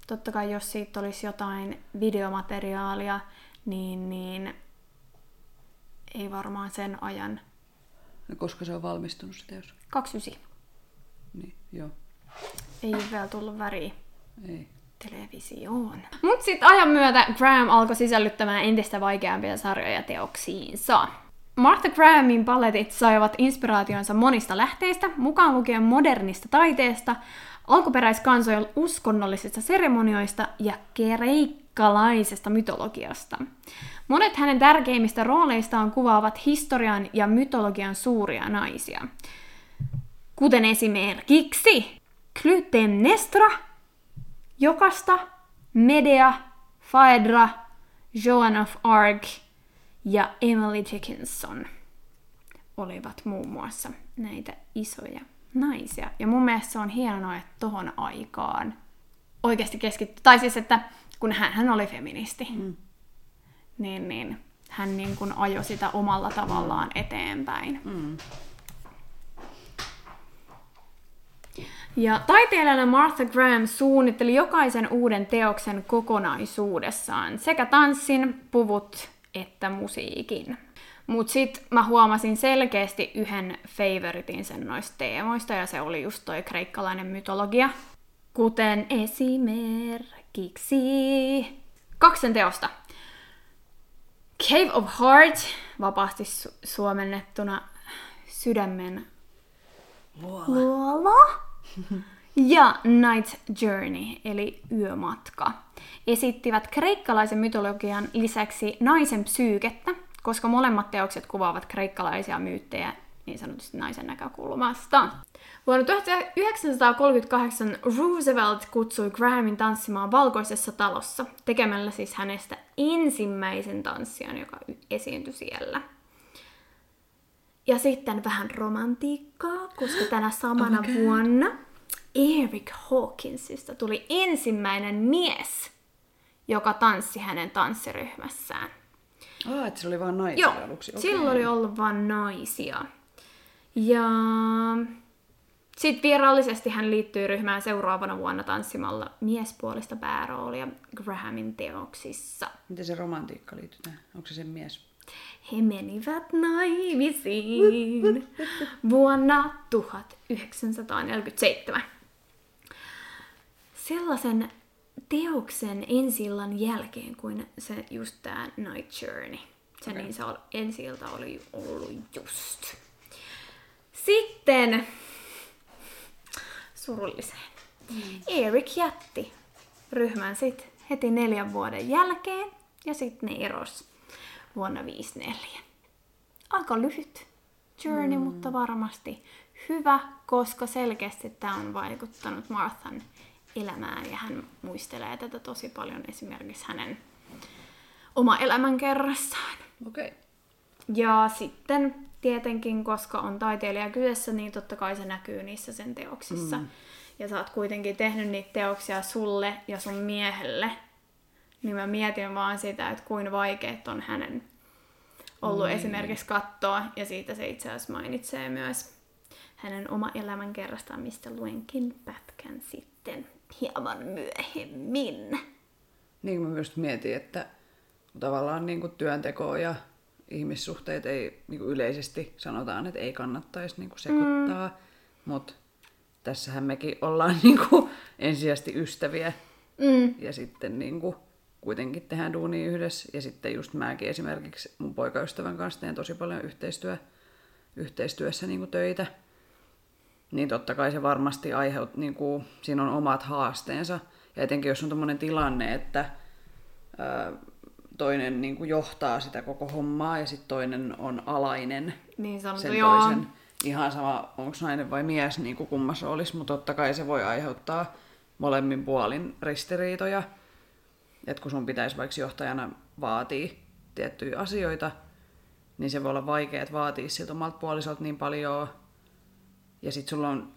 Totta kai jos siitä olisi jotain videomateriaalia, niin, niin ei varmaan sen ajan. Ja koska se on valmistunut se teos? 29. Niin, joo. Ei ole vielä tullut väriä Ei. televisioon. Mut sitten ajan myötä Graham alkoi sisällyttämään entistä vaikeampia sarjoja teoksiinsa. Martha Grahamin balletit saivat inspiraationsa monista lähteistä, mukaan lukien modernista taiteesta, alkuperäiskansojen uskonnollisista seremonioista ja kreikkalaisesta mytologiasta. Monet hänen tärkeimmistä rooleistaan kuvaavat historian ja mytologian suuria naisia, kuten esimerkiksi Clytemnestra, Jokasta, Medea, Phaedra, Joan of Arc ja Emily Dickinson olivat muun muassa näitä isoja naisia. Ja mun mielestä se on hienoa, että tohon aikaan oikeasti keskitty. Tai siis, että kun hän, hän oli feministi, mm. Niin, niin hän niin kuin ajoi sitä omalla tavallaan eteenpäin. Mm. Ja taiteilijana Martha Graham suunnitteli jokaisen uuden teoksen kokonaisuudessaan, sekä tanssin, puvut että musiikin. Mut sit mä huomasin selkeästi yhden favoritin sen noista teemoista, ja se oli just toi kreikkalainen mytologia. Kuten esimerkiksi kaksen teosta. Cave of Heart, vapaasti su- suomennettuna sydämen Luola. luola. (laughs) Ja Night Journey, eli yömatka, esittivät kreikkalaisen mytologian lisäksi naisen psyykettä, koska molemmat teokset kuvaavat kreikkalaisia myyttejä niin sanotusti naisen näkökulmasta. Vuonna 1938 Roosevelt kutsui Grahamin tanssimaan valkoisessa talossa, tekemällä siis hänestä ensimmäisen tanssijan, joka esiintyi siellä. Ja sitten vähän romantiikkaa, koska tänä samana okay. vuonna Eric Hawkinsista tuli ensimmäinen mies, joka tanssi hänen tanssiryhmässään. Ah, että se oli vaan naisia Joo, aluksi. okay. silloin oli ollut vain naisia. Ja sitten virallisesti hän liittyy ryhmään seuraavana vuonna tanssimalla miespuolista pääroolia Grahamin teoksissa. Miten se romantiikka liittyy tähän? Onko se sen mies? He menivät naimisiin vuonna 1947. Sellaisen teoksen ensillan jälkeen, kuin se just tämä Night Journey. Se Okei. niin se oli, ensi oli ollut just. Sitten surulliseen. Eric jätti ryhmän sit heti neljän vuoden jälkeen ja sitten ne eros vuonna 54. Aika lyhyt journey, mm. mutta varmasti hyvä, koska selkeästi tämä on vaikuttanut Marthan elämään ja hän muistelee tätä tosi paljon esimerkiksi hänen oma elämänkerrassaan. Okei. Okay. Ja sitten tietenkin, koska on taiteilija kyseessä, niin totta kai se näkyy niissä sen teoksissa. Mm. Ja sä oot kuitenkin tehnyt niitä teoksia sulle ja sun miehelle. Niin mä mietin vaan sitä, että kuin vaikeet on hänen ollut mm. esimerkiksi katsoa. Ja siitä se itse asiassa mainitsee myös hänen oma elämänkerrastaan, mistä luenkin pätkän sitten hieman myöhemmin. Niin mä myös mietin, että tavallaan niin kuin työntekoa ja ihmissuhteet ei niin kuin yleisesti sanotaan, että ei kannattaisi niin kuin sekoittaa, mm. mutta tässähän mekin ollaan (laughs) niin kuin ensisijaisesti ystäviä mm. ja sitten niin kuin kuitenkin tehdään duunia yhdessä. Ja sitten just mäkin esimerkiksi mun poikaystävän kanssa teen tosi paljon yhteistyö, yhteistyössä niin kuin töitä. Niin totta kai se varmasti aiheut, niin kuin, siinä on omat haasteensa. Ja etenkin jos on tämmöinen tilanne, että ää, toinen niin kuin johtaa sitä koko hommaa ja sitten toinen on alainen niin sanottu, sen joo. toisen. Ihan sama, onko nainen vai mies, niin kuin kummassa olisi, mutta totta kai se voi aiheuttaa molemmin puolin ristiriitoja. Että kun sun pitäisi vaikka johtajana vaatii tiettyjä asioita, niin se voi olla vaikea, että vaatii siltä omalta puolisolta niin paljon. Ja sit sulla on,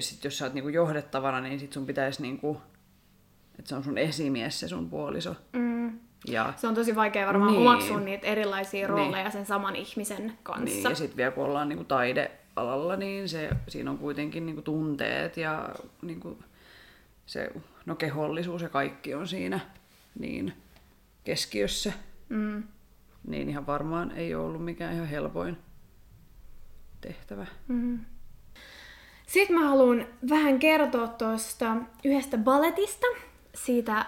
sit jos sä oot niinku johdettavana, niin sit sun pitäisi niinku, että se on sun esimies se sun puoliso. Mm. Ja, se on tosi vaikea varmaan niin, omaksua niitä erilaisia niin. rooleja niin, sen saman ihmisen kanssa. Niin, ja sitten vielä kun ollaan niinku taidealalla, niin se, siinä on kuitenkin niinku tunteet ja niinku se no kehollisuus ja kaikki on siinä niin keskiössä. Mm. Niin ihan varmaan ei ole ollut mikään ihan helpoin tehtävä. Mm. Sitten mä haluan vähän kertoa tuosta yhdestä balletista, siitä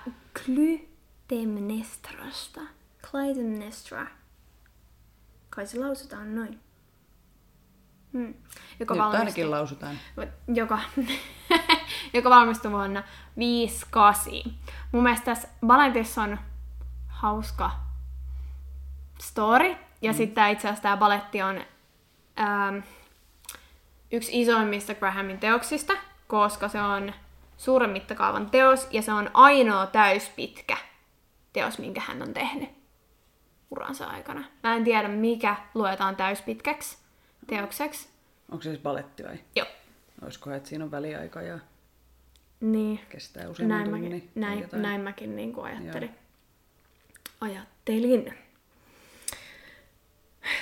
Clytemnestrasta. Clytemnestra. Kai se lausutaan noin. Hmm. Joka Nyt ainakin lausutaan. Joka, (laughs) joka valmistui vuonna 58. Mun mielestä tässä balletissa on hauska story. Ja mm. sitten itse asiassa tämä baletti on ähm, yksi isoimmista Grahamin teoksista, koska se on suuren mittakaavan teos ja se on ainoa täyspitkä teos, minkä hän on tehnyt uransa aikana. Mä en tiedä, mikä luetaan täyspitkäksi teokseksi. Onko se siis baletti vai? Joo. Olisiko, että siinä on väliaika ja niin. kestää usein näin tunnin? Mäkin, näin, näin mäkin niin kuin ajattelin. Joo. Ajattelin.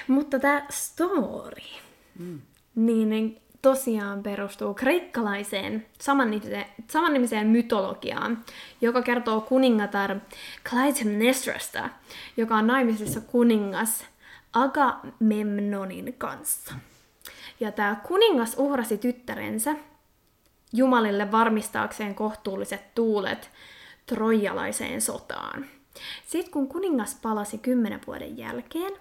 Mutta tämä story, mm. niin, niin tosiaan perustuu kreikkalaiseen samannimiseen, mytologiaan, joka kertoo kuningatar Clytemnestrasta, joka on naimisissa kuningas Agamemnonin kanssa. Ja tämä kuningas uhrasi tyttärensä Jumalille varmistaakseen kohtuulliset tuulet trojalaiseen sotaan. Sitten kun kuningas palasi kymmenen vuoden jälkeen,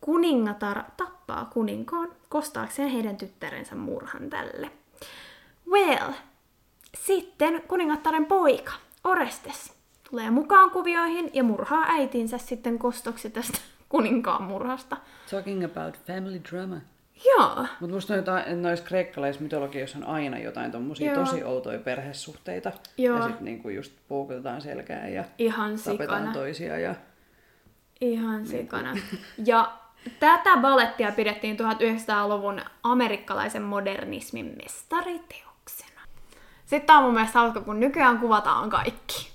kuningatar tappaa kuninkaan kostaakseen heidän tyttärensä murhan tälle. Well, sitten kuningattaren poika, Orestes, tulee mukaan kuvioihin ja murhaa äitinsä sitten kostoksi tästä (laughs) kuninkaan murhasta. Talking about family drama. Joo. Mutta musta jotain, noissa kreikkalaisissa mytologioissa on aina jotain tommosia Joo. tosi outoja perhesuhteita. Joo. Ja sitten niinku just puukutetaan selkään ja Ihan tapetaan sikana. toisia. Ja... Ihan niin. sikana. (laughs) ja tätä ballettia pidettiin 1900-luvun amerikkalaisen modernismin mestariteoksena. Sitten on mun mielestä hauska, kun nykyään kuvataan kaikki.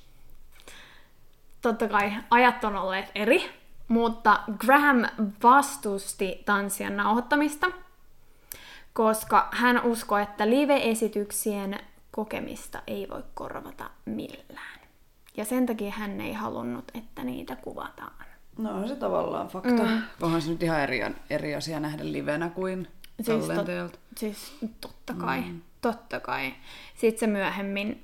Totta kai ajat on olleet eri, mutta Graham vastusti tanssien nauhoittamista, koska hän uskoi, että live-esityksien kokemista ei voi korvata millään. Ja sen takia hän ei halunnut, että niitä kuvataan. No on se tavallaan fakta. Mm. Onhan se nyt ihan eri, eri asia nähdä livenä kuin siis tallenteelta. Tot, siis totta kai, mm. totta kai. Sitten se myöhemmin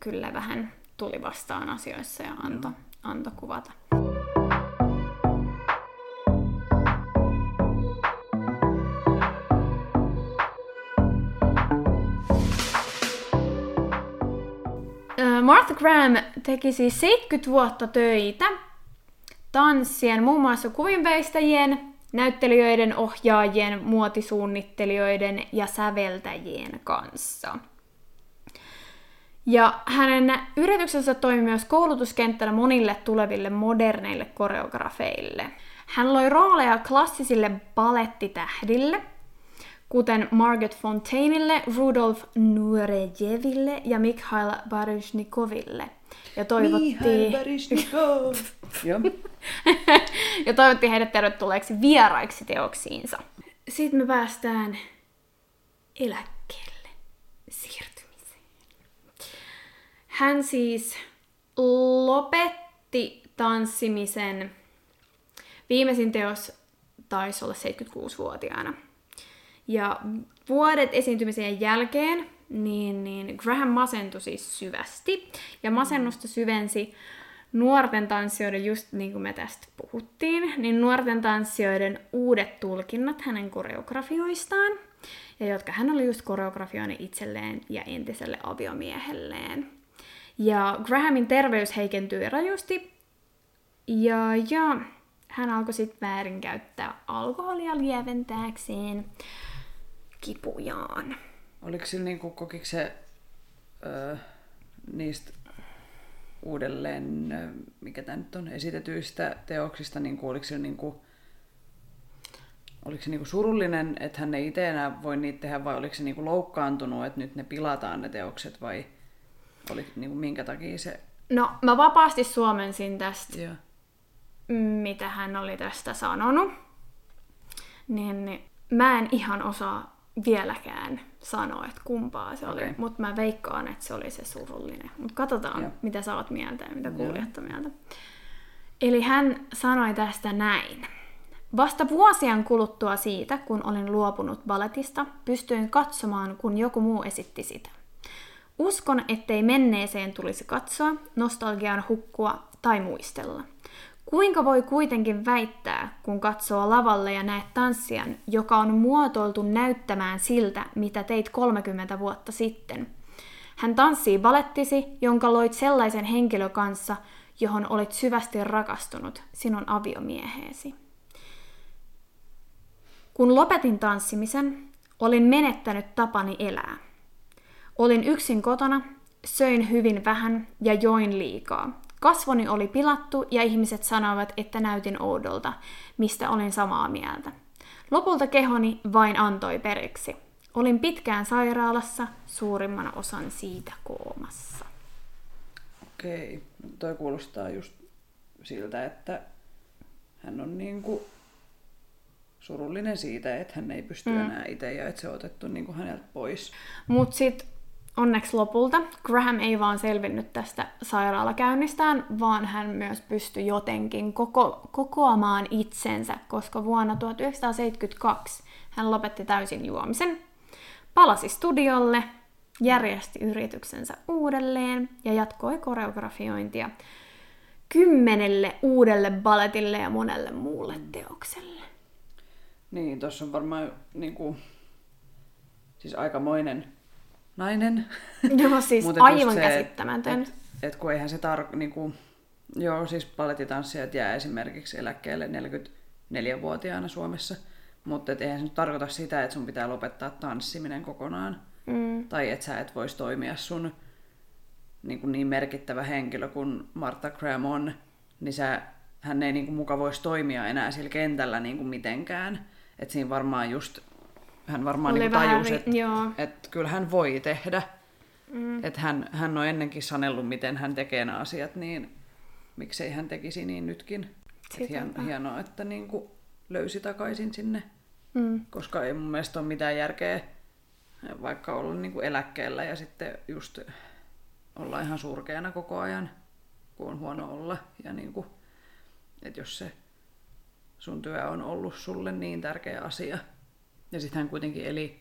kyllä vähän tuli vastaan asioissa ja antoi anto kuvata. Martha Graham teki siis 70 vuotta töitä tanssien, muun muassa kuvinveistäjien, näyttelijöiden, ohjaajien, muotisuunnittelijoiden ja säveltäjien kanssa. Ja hänen yrityksensä toimi myös koulutuskenttänä monille tuleville moderneille koreografeille. Hän loi rooleja klassisille balettitähdille, kuten Margaret Fontainelle, Rudolf Nurejeville ja Mikhail Baryshnikoville. Ja toivottiin... (laughs) ja toivottiin heidät tervetulleeksi vieraiksi teoksiinsa. Sitten me päästään eläkkeelle siirtymiseen. Hän siis lopetti tanssimisen. Viimeisin teos taisi olla 76-vuotiaana. Ja vuodet esiintymisen jälkeen niin, niin Graham masentui siis syvästi. Ja masennusta syvensi nuorten tanssijoiden, just niin kuin me tästä puhuttiin, niin nuorten tanssijoiden uudet tulkinnat hänen koreografioistaan, ja jotka hän oli just koreografioinut itselleen ja entiselle aviomiehelleen. Ja Grahamin terveys heikentyi rajusti, ja, ja hän alkoi sitten väärinkäyttää alkoholia lieventääkseen kipujaan. Oliko sillä niinku, kokiko se öö, niistä uudelleen, mikä tämä nyt on, esitetyistä teoksista, niin kuin, oliko se, niin kuin, oliko se niin kuin surullinen, että hän ei itse enää voi niitä tehdä, vai oliko se niin kuin loukkaantunut, että nyt ne pilataan ne teokset, vai oli, niin kuin, minkä takia se... No, mä vapaasti suomensin tästä, Joo. mitä hän oli tästä sanonut. Niin, niin mä en ihan osaa vieläkään sanoa, että kumpaa se oli, okay. mutta mä veikkaan, että se oli se surullinen. Mutta katsotaan, Joo. mitä sä oot mieltä ja mitä kuulijat on mieltä. Eli hän sanoi tästä näin. Vasta vuosien kuluttua siitä, kun olin luopunut balletista, pystyin katsomaan, kun joku muu esitti sitä. Uskon, ettei menneeseen tulisi katsoa, nostalgiaan hukkua tai muistella – Kuinka voi kuitenkin väittää, kun katsoo lavalle ja näet tanssijan, joka on muotoiltu näyttämään siltä, mitä teit 30 vuotta sitten? Hän tanssii balettisi, jonka loit sellaisen henkilön kanssa, johon olit syvästi rakastunut, sinun aviomieheesi. Kun lopetin tanssimisen, olin menettänyt tapani elää. Olin yksin kotona, söin hyvin vähän ja join liikaa, Kasvoni oli pilattu ja ihmiset sanoivat, että näytin oudolta, mistä olin samaa mieltä. Lopulta kehoni vain antoi periksi. Olin pitkään sairaalassa, suurimman osan siitä koomassa. Okei, toi kuulostaa just siltä, että hän on niin kuin surullinen siitä, että hän ei pysty mm. enää itse ja että se on otettu niin kuin häneltä pois. Mutta sitten onneksi lopulta. Graham ei vaan selvinnyt tästä sairaalakäynnistään, vaan hän myös pystyi jotenkin koko, kokoamaan itsensä, koska vuonna 1972 hän lopetti täysin juomisen, palasi studiolle, järjesti yrityksensä uudelleen ja jatkoi koreografiointia kymmenelle uudelle balletille ja monelle muulle teokselle. Niin, tuossa on varmaan niin kuin, siis aikamoinen nainen. Joo, siis (laughs) aivan se, käsittämätön. Et, et kun eihän se tar- niinku, joo, siis palettitanssijat jää esimerkiksi eläkkeelle 44-vuotiaana Suomessa, mutta et eihän se nyt tarkoita sitä, että sun pitää lopettaa tanssiminen kokonaan. Mm. Tai että sä et voisi toimia sun niin, kuin niin merkittävä henkilö kuin Martha Graham on, niin sä, hän ei niin kuin muka voisi toimia enää sillä kentällä niin kuin mitenkään. Että siinä varmaan just hän varmaan niin tajusi, että, että kyllä hän voi tehdä. Mm. Että hän, hän on ennenkin sanellut, miten hän tekee nämä asiat, niin miksei hän tekisi niin nytkin. Et hien, hienoa, että niin kuin löysi takaisin sinne, mm. koska ei mun mielestä ole mitään järkeä vaikka olla niin kuin eläkkeellä ja sitten just olla ihan surkeana koko ajan, kun on huono olla. Ja niin kuin, että jos se sun työ on ollut sulle niin tärkeä asia, ja sitten hän kuitenkin eli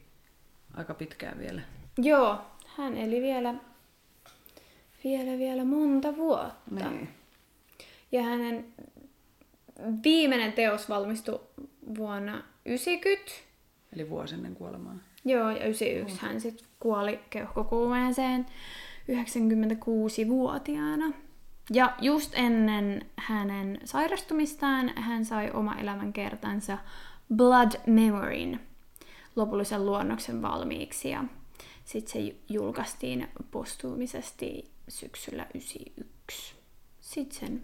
aika pitkään vielä. Joo, hän eli vielä, vielä, vielä monta vuotta. Niin. Ja hänen viimeinen teos valmistui vuonna 90. Eli vuosi ennen kuolemaa. Joo, ja 91 oh. hän sitten kuoli keuhkokuumeeseen. 96-vuotiaana. Ja just ennen hänen sairastumistaan hän sai oma elämänkertansa Blood Memoryn lopullisen luonnoksen valmiiksi ja sitten se julkaistiin postuumisesti syksyllä 91. Sitten sen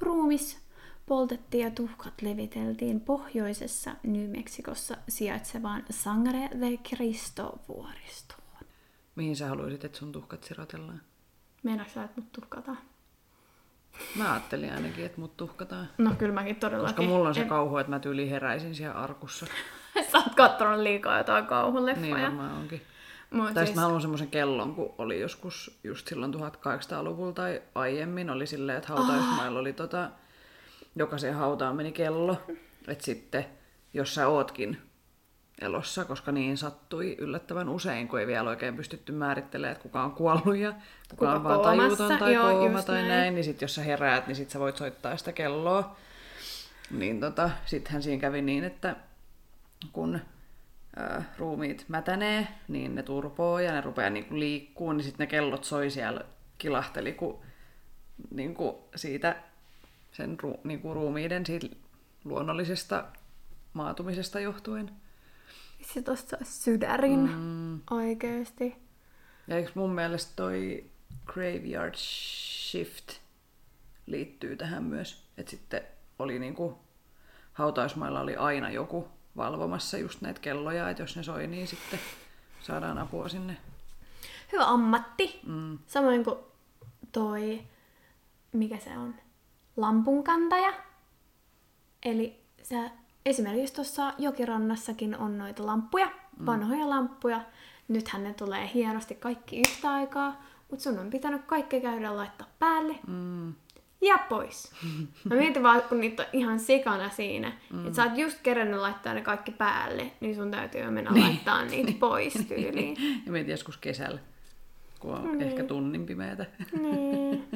ruumis poltettiin ja tuhkat leviteltiin pohjoisessa New Mexicossa sijaitsevaan Sangre de Cristo vuoristoon. Mihin sä haluaisit, että sun tuhkat sirotellaan? Meinaatko sä, että mut tuhkataan? Mä ajattelin ainakin, että mut tuhkataan. No kyllä mäkin todellakin. Koska mulla on se En- kauhu, että mä tyyli heräisin siellä arkussa. (laughs) Sä oot kattonut liikaa jotain kauhuleffoja. Niin varmaan onkin. Mut Tai siis, sitten mä haluan semmoisen kellon, kun oli joskus just silloin 1800-luvulla tai aiemmin, oli silleen, että hautausmailla oli tota, jokaiseen hautaan meni kello. Että sitten, jos sä ootkin elossa, koska niin sattui yllättävän usein, kun ei vielä oikein pystytty määrittelemään, että kuka on kuollut ja kuka, Kuka on vaan tajuton tai joo, kooma tai näin. näin, niin sit jos sä heräät, niin sit sä voit soittaa sitä kelloa. Niin tota, sittenhän siinä kävi niin, että kun ö, ruumiit mätänee, niin ne turpoo ja ne rupeaa niinku liikkuu, niin sitten ne kellot soi siellä, kilahteli kun, niinku siitä sen ru, niinku ruumiiden siitä luonnollisesta maatumisesta johtuen. Se tosta olisi sydärin mm. oikeesti. Ja eikö mun mielestä toi Graveyard Shift liittyy tähän myös, että sitten oli niinku, hautausmailla oli aina joku valvomassa just näitä kelloja, että jos ne soi, niin sitten saadaan apua sinne. Hyvä ammatti. Mm. Samoin kuin toi, mikä se on, lampunkantaja. Eli sä, esimerkiksi tuossa jokirannassakin on noita lamppuja, mm. vanhoja lamppuja. Nythän ne tulee hienosti kaikki yhtä aikaa, mutta sun on pitänyt kaikki käydä laittaa päälle Mm. Ja pois. Mä mietin vaan, kun niitä on ihan sikana siinä, mm. että sä oot just kerännyt laittaa ne kaikki päälle, niin sun täytyy jo mennä laittaa niitä (laughs) pois tyyliin. Ja mietin joskus kesällä, kun on ehkä tunnin pimeätä. Niin.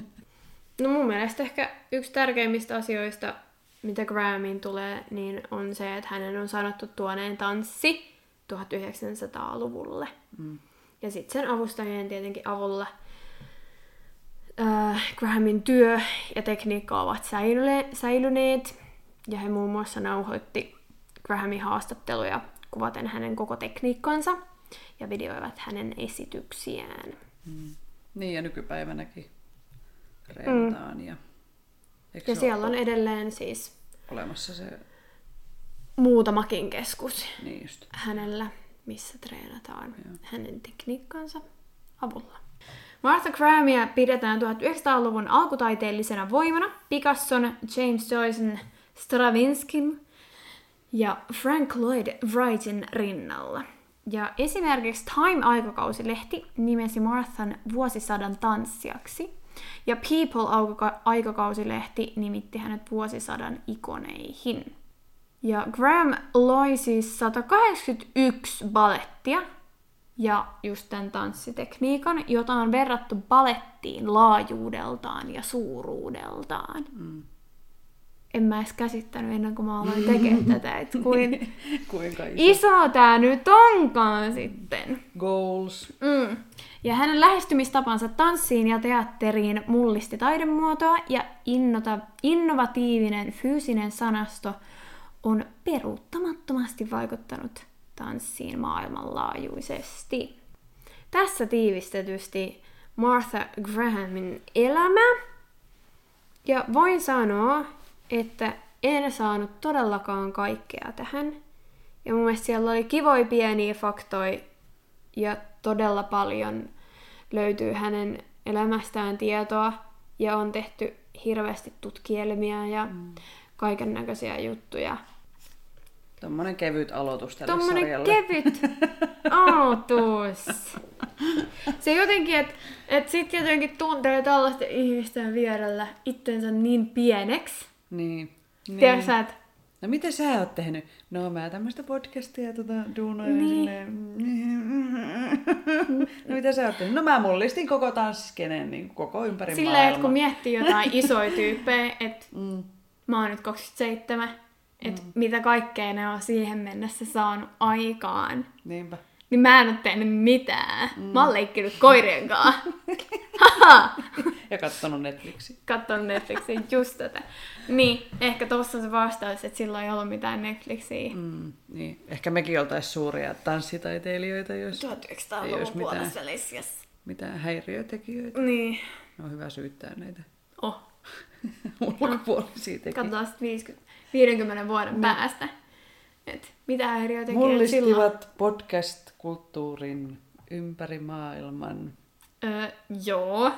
No mun mielestä ehkä yksi tärkeimmistä asioista, mitä Grahamiin tulee, niin on se, että hänen on sanottu tuoneen tanssi 1900-luvulle. Mm. Ja sitten sen avustajien tietenkin avulla äh, Grahamin työ ja tekniikka ovat säilyle- säilyneet. Ja he muun muassa nauhoitti Grahamin haastatteluja kuvaten hänen koko tekniikkansa ja videoivat hänen esityksiään. Niin, ja nykypäivänäkin. Ja, eikö Ja se siellä on edelleen siis olemassa se, muutamakin keskus niin just. hänellä, missä treenataan hänen tekniikkansa avulla. Martha Grahamia pidetään 1900-luvun alkutaiteellisena voimana Picasson, James Joycen, Stravinskin ja Frank Lloyd Wrightin rinnalla. Ja esimerkiksi Time-aikakausilehti nimesi Marthan vuosisadan tanssijaksi, ja People-aikakausilehti nimitti hänet vuosisadan ikoneihin. Ja Graham loi siis 181 balettia ja just tämän tanssitekniikan, jota on verrattu balettiin laajuudeltaan ja suuruudeltaan. Mm. En mä edes käsittänyt ennen kuin mä aloin tekemään tätä, että (laughs) kuin Kuinka iso? iso tää nyt onkaan sitten. Goals. Mm. Ja hänen lähestymistapansa tanssiin ja teatteriin mullisti taidemuotoa ja innota, innovatiivinen fyysinen sanasto on peruuttamattomasti vaikuttanut tanssiin maailmanlaajuisesti. Tässä tiivistetysti Martha Grahamin elämä. Ja voin sanoa, että en saanut todellakaan kaikkea tähän. Ja mun mielestä siellä oli kivoja pieniä faktoja ja todella paljon löytyy hänen elämästään tietoa ja on tehty hirveästi tutkielmia ja mm. kaiken näköisiä juttuja. Tommonen kevyt aloitus tälle Tuommoinen sarjalle. kevyt aloitus. Se jotenkin, että et sit jotenkin tuntee tällaisten ihmisten vierellä itsensä niin pieneksi. Niin. niin. Tiedätkö sä, että No mitä sä oot tehnyt? No mä tämmöistä podcastia tota, duunoin Niin. silleen. (laughs) No mitä sä oot tehnyt? No mä mullistin koko tanssiskenen niin koko ympäri silleen, maailmaa. että kun miettii jotain isoja tyyppejä, että (laughs) Mm. mä oon nyt 27, että mitä kaikkea ne on siihen mennessä saanut aikaan, Niinpä. niin mä en ole tehnyt mitään. Mm. Mä oon leikkinyt koirien kanssa. Ja kattonut Netflixi. Katson Netflixiä just tätä. Niin, ehkä tossa on se vastaus, että silloin ei ollut mitään Netflixiä. Mm, niin. Ehkä mekin oltaisiin suuria tanssitaiteilijoita, jos ei olisi 1900-luvun mitään, puolessa välissä. mitään häiriötekijöitä. Niin. On hyvä syyttää näitä Oh. (laughs) ulkopuolisia tekijöitä. Katsotaan sitten 50, 50 vuoden Niin. päästä. Et mitä häiriötekijöitä silloin? Mullistivat podcast-kulttuurin ympäri maailman. Öö, joo,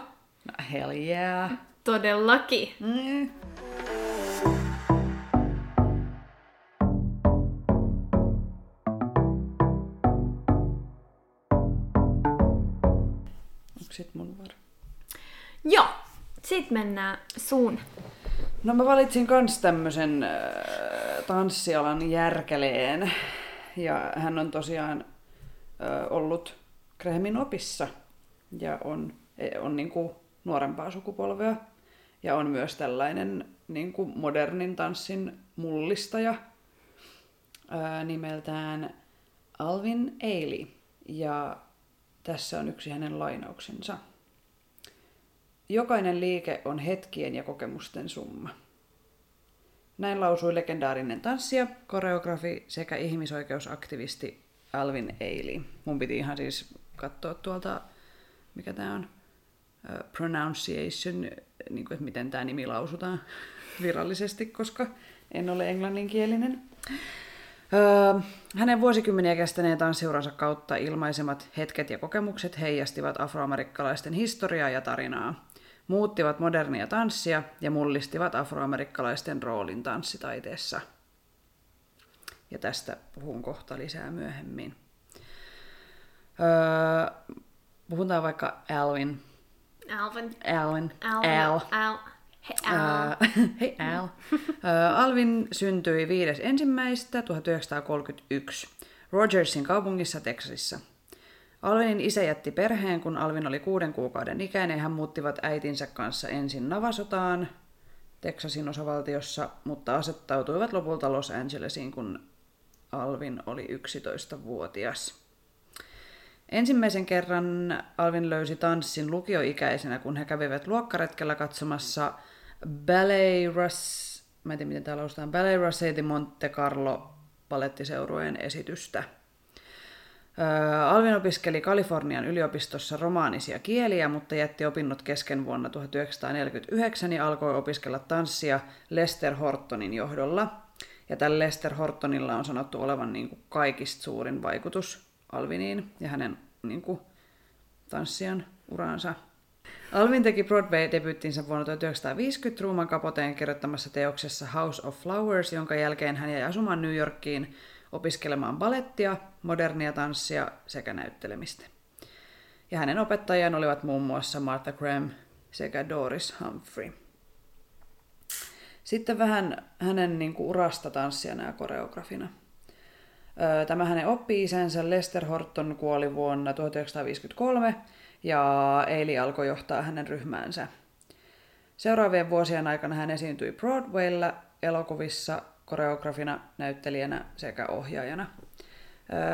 No, hell yeah. todellakin. Mm. Onko sit mun vuoro? Joo, sitten mennään sun. No mä valitsin kans tämmösen äh, tanssialan järkeleen. Ja hän on tosiaan äh, ollut Kremin opissa ja on, e- on niinku nuorempaa sukupolvea. Ja on myös tällainen niinku modernin tanssin mullistaja äh, nimeltään Alvin Ailey. Ja tässä on yksi hänen lainauksensa. Jokainen liike on hetkien ja kokemusten summa. Näin lausui legendaarinen tanssija, koreografi sekä ihmisoikeusaktivisti Alvin Ailey. Mun piti ihan siis katsoa tuolta, mikä tämä on, pronunciation, niin kuin, että miten tämä nimi lausutaan virallisesti, koska en ole englanninkielinen. Hänen vuosikymmeniä kestäneen tanssiuransa kautta ilmaisemat hetket ja kokemukset heijastivat afroamerikkalaisten historiaa ja tarinaa, muuttivat modernia tanssia ja mullistivat afroamerikkalaisten roolin tanssitaiteessa. Ja tästä puhun kohta lisää myöhemmin. Öö, puhutaan vaikka Alvin. Alvin. Alvin. Al. Al. Al. Hei, Al. Hei Al. Ää, Alvin syntyi 5. ensimmäistä 1931 Rogersin kaupungissa Teksasissa. Alvinin isä jätti perheen, kun Alvin oli kuuden kuukauden ikäinen. Hän muuttivat äitinsä kanssa ensin Navasotaan Teksasin osavaltiossa, mutta asettautuivat lopulta Los Angelesiin, kun Alvin oli 11-vuotias. Ensimmäisen kerran Alvin löysi tanssin lukioikäisenä, kun he kävivät luokkaretkellä katsomassa Ballet Ras... Mä en tiedä, miten täällä. Ballet Russe di Monte Carlo palettiseurueen esitystä. Alvin opiskeli Kalifornian yliopistossa romaanisia kieliä, mutta jätti opinnot kesken vuonna 1949 ja alkoi opiskella tanssia Lester Hortonin johdolla. Ja tällä Lester Hortonilla on sanottu olevan niin kuin kaikista suurin vaikutus Alviniin ja hänen niin kuin, tanssijan uraansa. Alvin teki Broadway-debyyttinsä vuonna 1950 Truman Capoteen kirjoittamassa teoksessa House of Flowers, jonka jälkeen hän jäi asumaan New Yorkiin opiskelemaan balettia, modernia tanssia sekä näyttelemistä. Ja hänen opettajiaan olivat muun muassa Martha Graham sekä Doris Humphrey. Sitten vähän hänen niin kuin, urasta tanssijana ja koreografina. Tämä hänen oppi-isänsä Lester Horton kuoli vuonna 1953 ja Eili alkoi johtaa hänen ryhmäänsä. Seuraavien vuosien aikana hän esiintyi Broadwaylla elokuvissa koreografina, näyttelijänä sekä ohjaajana.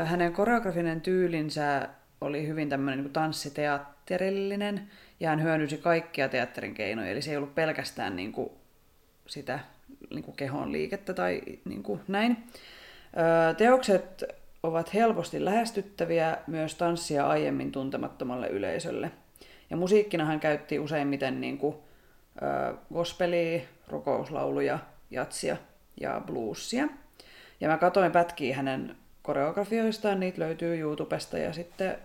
Hänen koreografinen tyylinsä oli hyvin tämmöinen niin tanssiteatterillinen ja hän hyödynsi kaikkia teatterin keinoja, eli se ei ollut pelkästään niin kuin sitä niin kuin kehon liikettä tai niin kuin näin. Teokset ovat helposti lähestyttäviä myös tanssia aiemmin tuntemattomalle yleisölle. Ja musiikkina hän käytti useimmiten niin kuin, gospelia, rukouslauluja, jatsia ja bluesia. Ja mä katsoin pätkiä hänen koreografioistaan, niitä löytyy YouTubesta ja sitten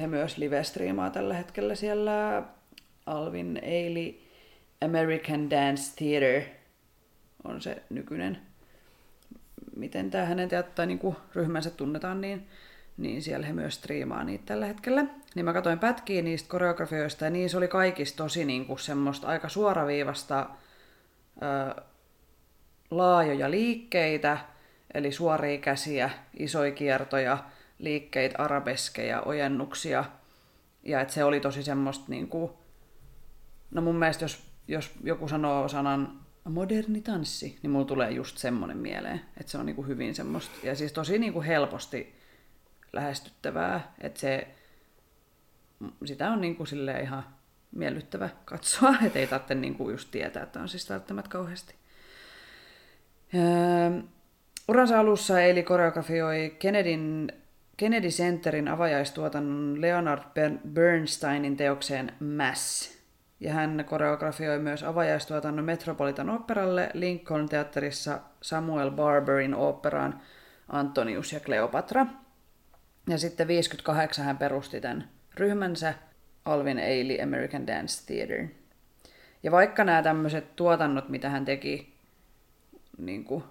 he myös live-striimaa tällä hetkellä siellä Alvin Ailey American Dance Theater on se nykyinen miten tämä hänen teat- tai niinku ryhmänsä tunnetaan, niin, niin siellä he myös striimaa niitä tällä hetkellä. Niin mä katsoin pätkiä niistä koreografioista ja niissä oli kaikista tosi niinku semmoista aika suoraviivasta ö, laajoja liikkeitä, eli suoria käsiä, isoja kiertoja, liikkeitä, arabeskeja, ojennuksia. Ja että se oli tosi semmoista niinku, no mun mielestä jos, jos joku sanoo sanan moderni tanssi, niin mulla tulee just semmonen mieleen, että se on niinku hyvin semmoista, ja siis tosi niinku helposti lähestyttävää. Että se, sitä on niin kuin ihan miellyttävä katsoa, (laughs) että ei tarvitse niin kuin just tietää, että on siis välttämättä kauheasti. Öö, uransa alussa Eili koreografioi Kennedyn, Kennedy Centerin avajaistuotannon Leonard Bernsteinin teokseen Mass. Ja hän koreografioi myös avajaistuotannon Metropolitan Operalle Lincoln teatterissa Samuel Barberin oopperaan Antonius ja Cleopatra. Ja sitten 58 hän perusti tämän ryhmänsä Alvin Ailey American Dance Theater. Ja vaikka nämä tämmöiset tuotannot, mitä hän teki niin kuin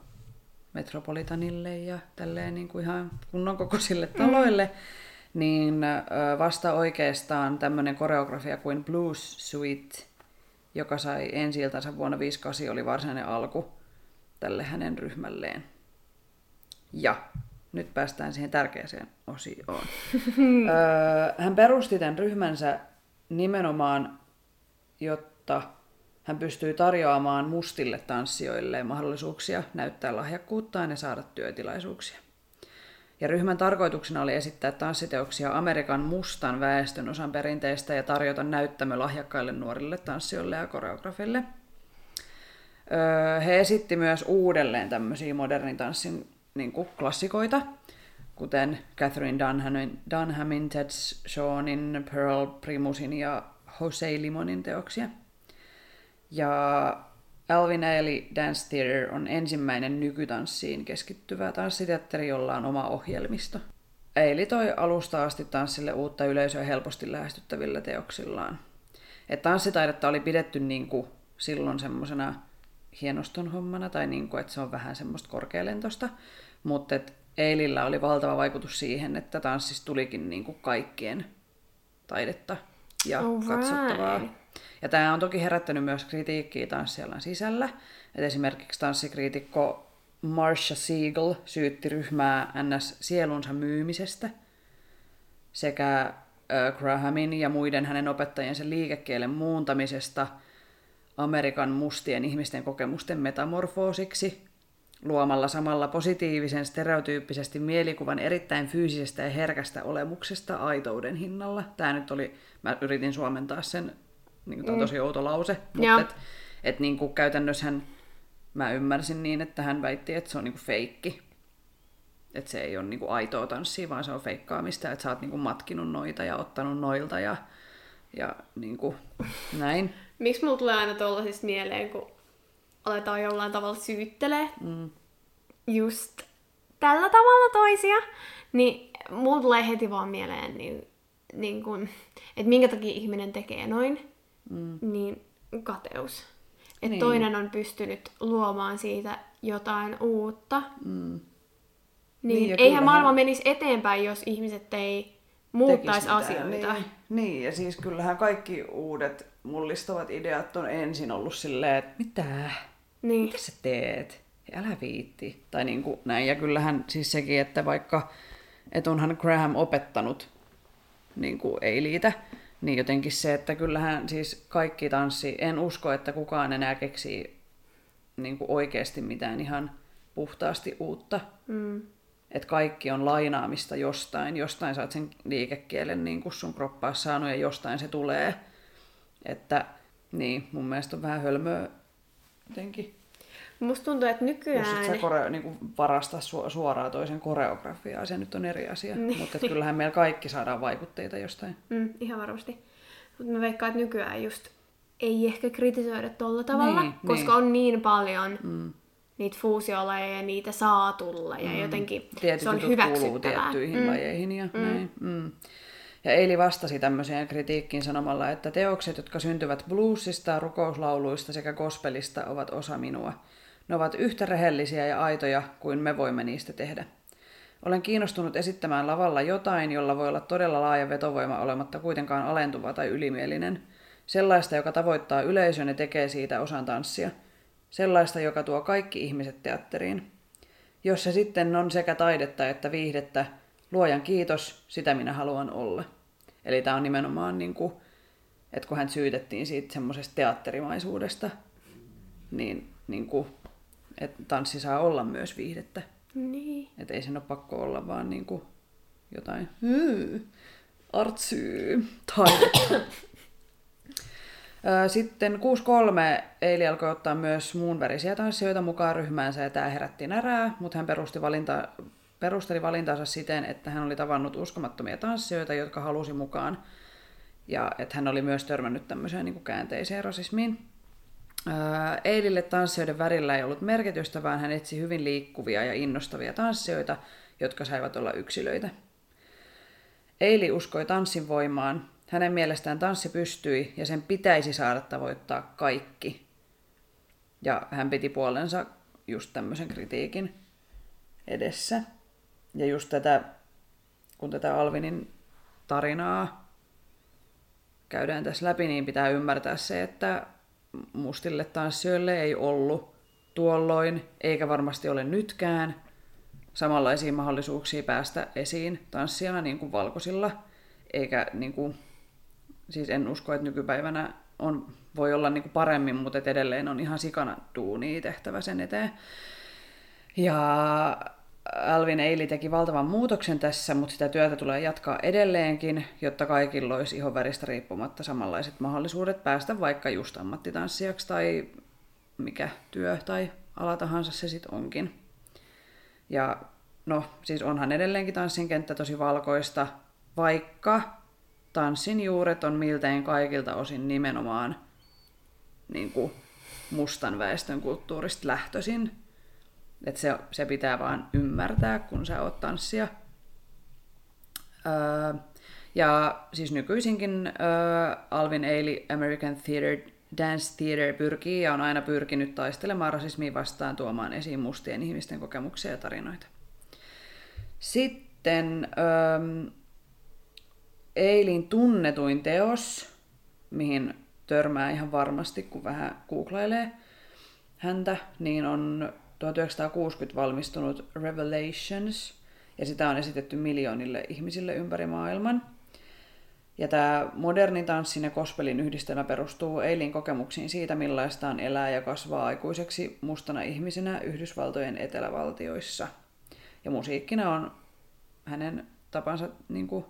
Metropolitanille ja tälleen niin kuin ihan kunnon kokoisille taloille, mm. niin vasta oikeastaan tämmöinen koreografia kuin Blues Suite, joka sai ensi vuonna 58, oli varsinainen alku tälle hänen ryhmälleen. Ja nyt päästään siihen tärkeäseen osioon. (laughs) hän perusti tämän ryhmänsä nimenomaan, jotta hän pystyy tarjoamaan mustille tanssijoille mahdollisuuksia näyttää lahjakkuuttaan ja saada työtilaisuuksia. Ja ryhmän tarkoituksena oli esittää tanssiteoksia Amerikan mustan väestön osan perinteistä ja tarjota näyttämö lahjakkaille nuorille tanssijoille ja koreografille. he esitti myös uudelleen tämmöisiä modernin tanssin niin kuin klassikoita, kuten Catherine Dunhamin, Dunhamin Ted Seanin, Pearl Primusin ja Jose Limonin teoksia. Ja Alvin Ailey Dance Theater on ensimmäinen nykytanssiin keskittyvä tanssiteatteri, jolla on oma ohjelmisto. Eili toi alusta asti tanssille uutta yleisöä helposti lähestyttävillä teoksillaan. Et tanssitaidetta oli pidetty niin kuin silloin semmoisena hienoston hommana, tai niin kuin, että se on vähän semmoista korkealentosta, mutta Eilillä oli valtava vaikutus siihen, että tanssista tulikin niin kuin kaikkien taidetta ja All katsottavaa. Ja tämä on toki herättänyt myös kritiikkiä tanssialan sisällä. Et esimerkiksi tanssikriitikko Marsha Siegel syytti ryhmää NS sielunsa myymisestä sekä Grahamin ja muiden hänen opettajiensa liikekielen muuntamisesta Amerikan mustien ihmisten kokemusten metamorfoosiksi luomalla samalla positiivisen stereotyyppisesti mielikuvan erittäin fyysisestä ja herkästä olemuksesta aitouden hinnalla. Tämä nyt oli, mä yritin suomentaa sen, niin tämä on mm. tosi outo lause, mutta et, et niin kuin käytännössähän mä ymmärsin niin, että hän väitti, että se on niin kuin feikki. Että se ei ole niin kuin aitoa tanssia, vaan se on feikkaamista, että sä oot niin kuin matkinut noita ja ottanut noilta ja, ja niin kuin (laughs) näin. Miksi mulla tulee aina tuollaisista mieleen, kun aletaan jollain tavalla syyttelee mm. just tällä tavalla toisia, niin mulla tulee heti vaan mieleen, niin, niin kun, että minkä takia ihminen tekee noin, mm. niin kateus. Että niin. toinen on pystynyt luomaan siitä jotain uutta. Mm. Niin, niin eihän maailma menisi eteenpäin, jos ihmiset ei muuttaisi asioita. Niin. niin, ja siis kyllähän kaikki uudet mullistavat ideat on ensin ollut silleen, että mitä? Niin. Mitä sä teet? Älä viitti. Tai niin kuin näin. Ja kyllähän siis sekin, että vaikka, että onhan Graham opettanut niin kuin ei liitä, niin jotenkin se, että kyllähän siis kaikki tanssi, en usko, että kukaan enää keksii niin kuin oikeasti mitään ihan puhtaasti uutta. Mm. Että kaikki on lainaamista jostain, jostain saat sen liikekielen niin kuin sun kroppaa saanut ja jostain se tulee. Että niin, mun mielestä on vähän hölmöä jotenkin. Musta tuntuu, että nykyään... Jos et sä koreo, niin varasta su- suoraan toisen koreografiaa, se nyt on eri asia. Niin. Mutta kyllähän meillä kaikki saadaan vaikutteita jostain. Mm, ihan varmasti. Mutta mä veikkaan, että nykyään just ei ehkä kritisoida tolla tavalla, niin, koska niin. on niin paljon mm. niitä fuusiolajeja ja niitä saa tulla ja mm. jotenkin Tietyt se on hyväksyttävää. tiettyihin mm. lajeihin ja mm. näin. Mm. Ja Eili vastasi tämmöiseen kritiikkiin sanomalla, että teokset, jotka syntyvät bluesista, rukouslauluista sekä gospelista, ovat osa minua. Ne ovat yhtä rehellisiä ja aitoja kuin me voimme niistä tehdä. Olen kiinnostunut esittämään lavalla jotain, jolla voi olla todella laaja vetovoima olematta kuitenkaan alentuva tai ylimielinen. Sellaista, joka tavoittaa yleisön ja tekee siitä osan tanssia. Sellaista, joka tuo kaikki ihmiset teatteriin. Jos se sitten on sekä taidetta että viihdettä, luojan kiitos, sitä minä haluan olla. Eli tämä on nimenomaan, niin kuin, että kun hän syytettiin siitä semmoisesta teatterimaisuudesta, niin, niin kuin, että tanssi saa olla myös viihdettä. Niin. Että ei sen ole pakko olla vaan niin kuin jotain hmm, artsy taidetta. Ö, Sitten 6.3 Eili alkoi ottaa myös muun värisiä tanssijoita mukaan ryhmäänsä ja tämä herätti närää, mutta hän perusti valinta, perusteli valintansa siten, että hän oli tavannut uskomattomia tanssijoita, jotka halusi mukaan ja että hän oli myös törmännyt tämmöiseen niin kuin käänteiseen rasismiin. Eilille tanssijoiden värillä ei ollut merkitystä, vaan hän etsi hyvin liikkuvia ja innostavia tanssijoita, jotka saivat olla yksilöitä. Eili uskoi tanssin voimaan. Hänen mielestään tanssi pystyi ja sen pitäisi saada tavoittaa kaikki. Ja hän piti puolensa just tämmöisen kritiikin edessä. Ja just tätä, kun tätä Alvinin tarinaa käydään tässä läpi, niin pitää ymmärtää se, että mustille tanssijoille ei ollut tuolloin, eikä varmasti ole nytkään, samanlaisia mahdollisuuksia päästä esiin tanssijana niin kuin valkoisilla, eikä niin kuin, siis en usko, että nykypäivänä on, voi olla niin kuin paremmin, mutta edelleen on ihan sikana duunia tehtävä sen eteen. Ja Alvin Eili teki valtavan muutoksen tässä, mutta sitä työtä tulee jatkaa edelleenkin, jotta kaikilla olisi ihonväristä riippumatta samanlaiset mahdollisuudet päästä vaikka just ammattitanssijaksi tai mikä työ tai ala tahansa se sitten onkin. Ja no, siis onhan edelleenkin tanssin kenttä tosi valkoista, vaikka tanssin juuret on miltein kaikilta osin nimenomaan niin kuin mustan väestön kulttuurista lähtöisin. Et se, se pitää vaan ymmärtää, kun sä oot tanssia. Öö, ja siis nykyisinkin öö, Alvin Ailey American Theater Dance Theater pyrkii ja on aina pyrkinyt taistelemaan rasismiin vastaan tuomaan esiin mustien ihmisten kokemuksia ja tarinoita. Sitten öö, Eilin tunnetuin teos, mihin törmää ihan varmasti, kun vähän googlailee häntä, niin on 1960 valmistunut Revelations, ja sitä on esitetty miljoonille ihmisille ympäri maailman. Ja tämä moderni tanssin ja kospelin yhdistelmä perustuu Eilin kokemuksiin siitä, millaista on elää ja kasvaa aikuiseksi mustana ihmisenä Yhdysvaltojen etelävaltioissa. Ja musiikkina on hänen tapansa niin kuin,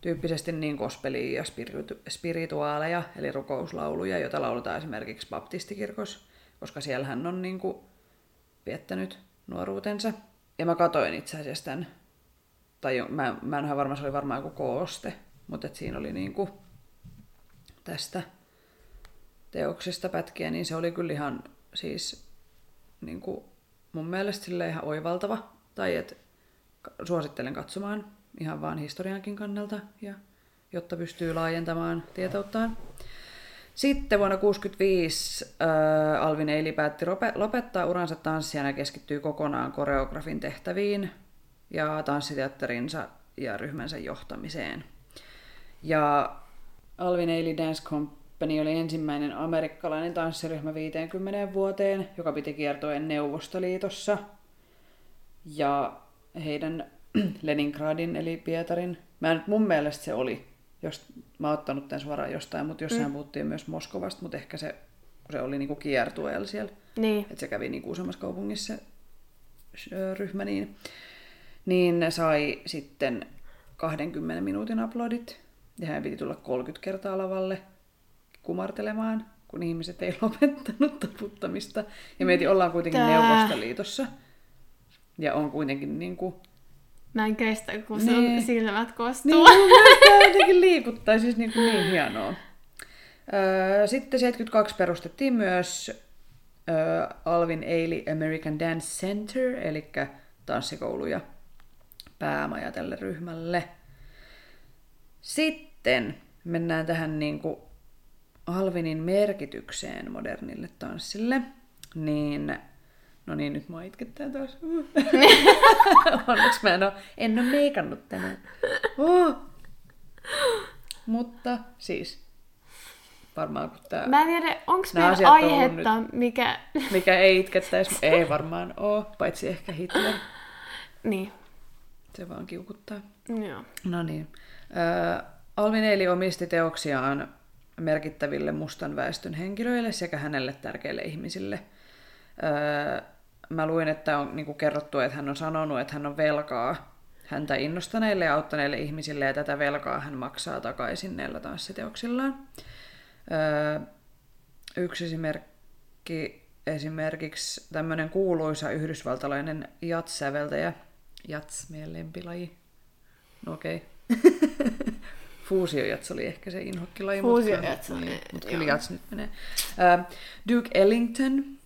tyyppisesti niin kospelia ja spiritu- spirituaaleja, eli rukouslauluja, joita lauletaan esimerkiksi baptistikirkossa, koska siellä hän on niin kuin, viettänyt nuoruutensa. Ja mä katoin itse asiassa tämän, tai mä, mä en ole varma, se oli varmaan joku kooste, mutta et siinä oli niinku tästä teoksesta pätkiä, niin se oli kyllä ihan siis niinku mun mielestä sille ihan oivaltava. Tai että suosittelen katsomaan ihan vaan historiankin kannalta, ja, jotta pystyy laajentamaan tietouttaan. Sitten vuonna 1965 äh, Alvin Eili päätti lopettaa uransa tanssijana ja keskittyy kokonaan koreografin tehtäviin ja tanssiteatterinsa ja ryhmänsä johtamiseen. Ja Alvin Eili Dance Company oli ensimmäinen amerikkalainen tanssiryhmä 50 vuoteen, joka piti kiertoen Neuvostoliitossa. Ja heidän (clears throat) Leningradin eli Pietarin, mä en, mun mielestä se oli jos mä oon ottanut tämän suoraan jostain, mutta jossain mm. puhuttiin myös Moskovasta, mutta ehkä se, se oli niinku kiertueella siellä. Niin. Että se kävi niinku useammassa kaupungissa se ryhmä, niin, niin ne sai sitten 20 minuutin uploadit. Ja hän piti tulla 30 kertaa lavalle kumartelemaan, kun ihmiset ei (laughs) lopettanut taputtamista. Ja meitä ollaan kuitenkin Tää. Neuvostoliitossa. Ja on kuitenkin niin kuin, Mä en kestä, kun niin. sun silmät kostuu. Niin, tämä jotenkin liikuttaa, siis niin, kuin niin hienoa. Sitten 72 perustettiin myös Alvin Ailey American Dance Center, eli tanssikoulu ja päämaja tälle ryhmälle. Sitten mennään tähän niin kuin Alvinin merkitykseen modernille tanssille. Niin No niin, nyt mua itkettää taas. (laughs) Onneksi mä en ole, en ole meikannut tänään. Uh. Mutta siis, varmaan kun tää... Mä en tiedä, onko meillä aihetta, nyt, mikä... mikä ei itkettäisi. Ei varmaan oo, paitsi ehkä Hitler. niin. Se vaan kiukuttaa. Joo. No niin. Äh, Alvin Eili omisti teoksiaan merkittäville mustan väestön henkilöille sekä hänelle tärkeille ihmisille. Äh, mä luin, että on niin kuin kerrottu, että hän on sanonut, että hän on velkaa häntä innostaneille ja auttaneille ihmisille, ja tätä velkaa hän maksaa takaisin näillä tanssiteoksillaan. Öö, yksi esimerkki, esimerkiksi tämmöinen kuuluisa yhdysvaltalainen jats-säveltäjä, jats, meidän lempilaji, no okei, (laughs) okay. Fuusiojats oli ehkä se inhokkilaji, Fuusiojats mutta, oli, niin, mutta joo. kyllä jats nyt menee. Öö, Duke Ellington,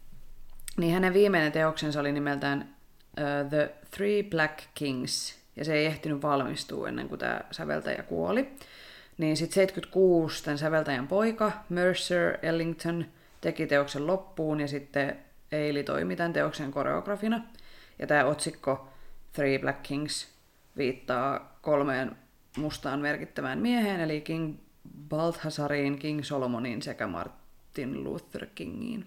niin hänen viimeinen teoksensa oli nimeltään uh, The Three Black Kings, ja se ei ehtinyt valmistua ennen kuin tämä säveltäjä kuoli. Niin sitten 76 tämän säveltäjän poika, Mercer Ellington, teki teoksen loppuun, ja sitten Eili toimi tämän teoksen koreografina. Ja tämä otsikko Three Black Kings viittaa kolmeen mustaan merkittävään mieheen, eli King Balthasariin, King Solomoniin sekä Martin Luther Kingiin.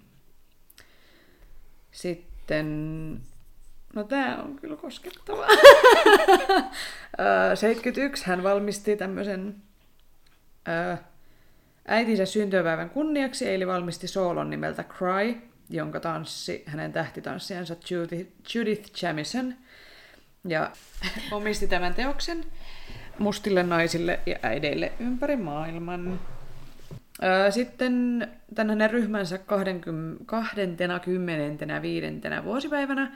Sitten, no tää on kyllä koskettavaa. (laughs) Ö, 71 hän valmisti tämmöisen äitinsä syntymäpäivän kunniaksi, eli valmisti soolon nimeltä Cry, jonka tanssi hänen tähtitanssijansa Judith, Judith Jamison. Ja (laughs) omisti tämän teoksen mustille naisille ja äideille ympäri maailman. Sitten tämän hänen ryhmänsä 20, 25. vuosipäivänä,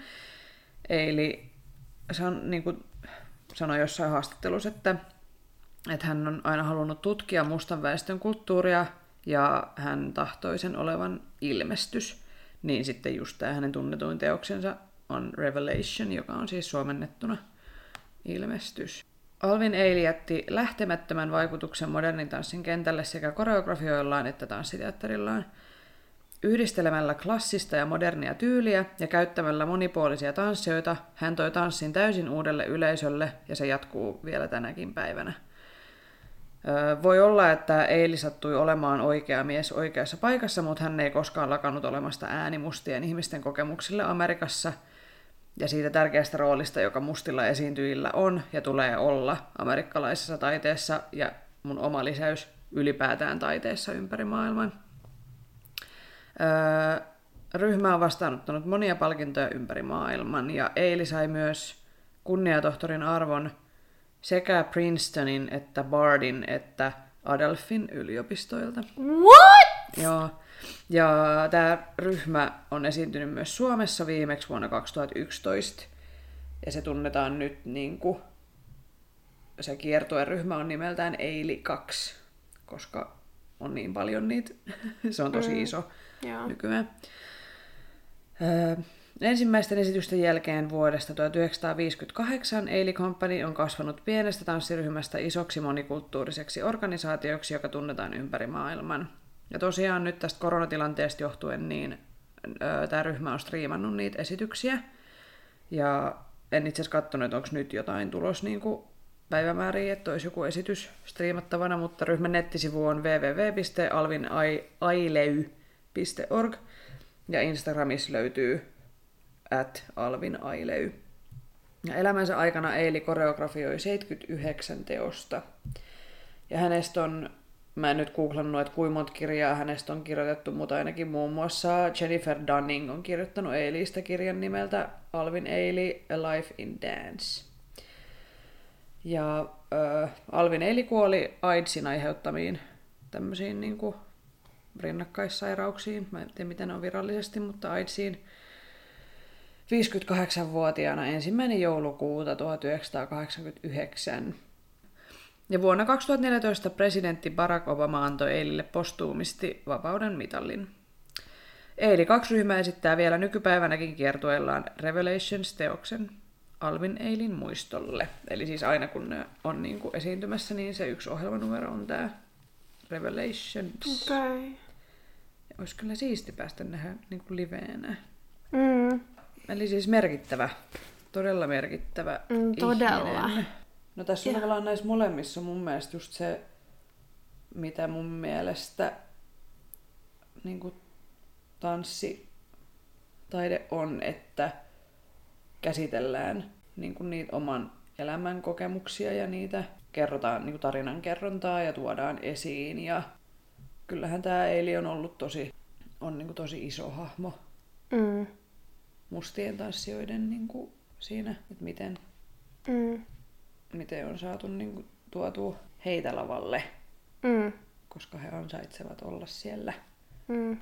eli san, niin kuin sanoi jossain haastattelussa, että, että hän on aina halunnut tutkia mustan väestön kulttuuria ja hän tahtoi sen olevan ilmestys, niin sitten just tämä hänen tunnetuin teoksensa on Revelation, joka on siis suomennettuna ilmestys. Alvin Eili jätti lähtemättömän vaikutuksen modernin tanssin kentälle sekä koreografioillaan että tanssiteatterillaan. Yhdistelemällä klassista ja modernia tyyliä ja käyttämällä monipuolisia tanssijoita, hän toi tanssin täysin uudelle yleisölle ja se jatkuu vielä tänäkin päivänä. Voi olla, että Eili sattui olemaan oikea mies oikeassa paikassa, mutta hän ei koskaan lakannut olemasta ääni mustien ihmisten kokemuksille Amerikassa ja siitä tärkeästä roolista, joka mustilla esiintyjillä on ja tulee olla amerikkalaisessa taiteessa ja mun oma lisäys ylipäätään taiteessa ympäri maailman. Öö, ryhmä on vastaanottanut monia palkintoja ympäri maailman ja Eili sai myös kunniatohtorin arvon sekä Princetonin että Bardin että Adelphin yliopistoilta. What? Joo. Ja tämä ryhmä on esiintynyt myös Suomessa viimeksi vuonna 2011. Ja se tunnetaan nyt niin kuin, se kiertueryhmä on nimeltään Eili 2, koska on niin paljon niitä. (laughs) se on tosi iso Joo. nykyään. Öö, ensimmäisten esitysten jälkeen vuodesta 1958 Eili Company on kasvanut pienestä tanssiryhmästä isoksi monikulttuuriseksi organisaatioksi, joka tunnetaan ympäri maailman. Ja tosiaan nyt tästä koronatilanteesta johtuen niin tämä ryhmä on striimannut niitä esityksiä. Ja en itse asiassa katsonut, että onko nyt jotain tulos niin kuin päivämääriä, että olisi joku esitys striimattavana, mutta ryhmän nettisivu on www.alvinaileu.org ja Instagramissa löytyy at alvinaileu. Ja elämänsä aikana Eili koreografioi 79 teosta. Ja hänestä on, mä en nyt googlannut, että kuinka monta kirjaa hänestä on kirjoitettu, mutta ainakin muun muassa Jennifer Dunning on kirjoittanut Eilistä kirjan nimeltä Alvin Eili, A Life in Dance. Ja äh, Alvin Eili kuoli AIDSin aiheuttamiin tämmöisiin niin kuin rinnakkaissairauksiin. Mä en tiedä, miten ne on virallisesti, mutta AIDSiin 58-vuotiaana ensimmäinen joulukuuta 1989. Ja vuonna 2014 presidentti Barack Obama antoi Eilille postuumisti vapauden mitallin. Eili kaksi ryhmää esittää vielä nykypäivänäkin kiertueellaan Revelations-teoksen Alvin Eilin muistolle. Eli siis aina kun ne on niin kuin esiintymässä, niin se yksi ohjelmanumero on tämä Revelations. Okay. Olisi kyllä siisti päästä nähdä niin kuin liveenä. Mm. Eli siis merkittävä, todella merkittävä Mm, todella. ihminen. No tässä on tavallaan näissä molemmissa mun mielestä just se, mitä mun mielestä niin kuin tanssi taide on, että käsitellään niin kuin niitä oman elämän kokemuksia ja niitä kerrotaan niin kuin tarinan kerrontaa ja tuodaan esiin. Ja kyllähän tämä Eili on ollut tosi, on niin kuin tosi iso hahmo Mm. mustien tanssijoiden niin kuin siinä, että miten, Mm. Miten on saatu niin kuin, tuotua heitä lavalle, Mm. koska he ansaitsevat olla siellä. Mm.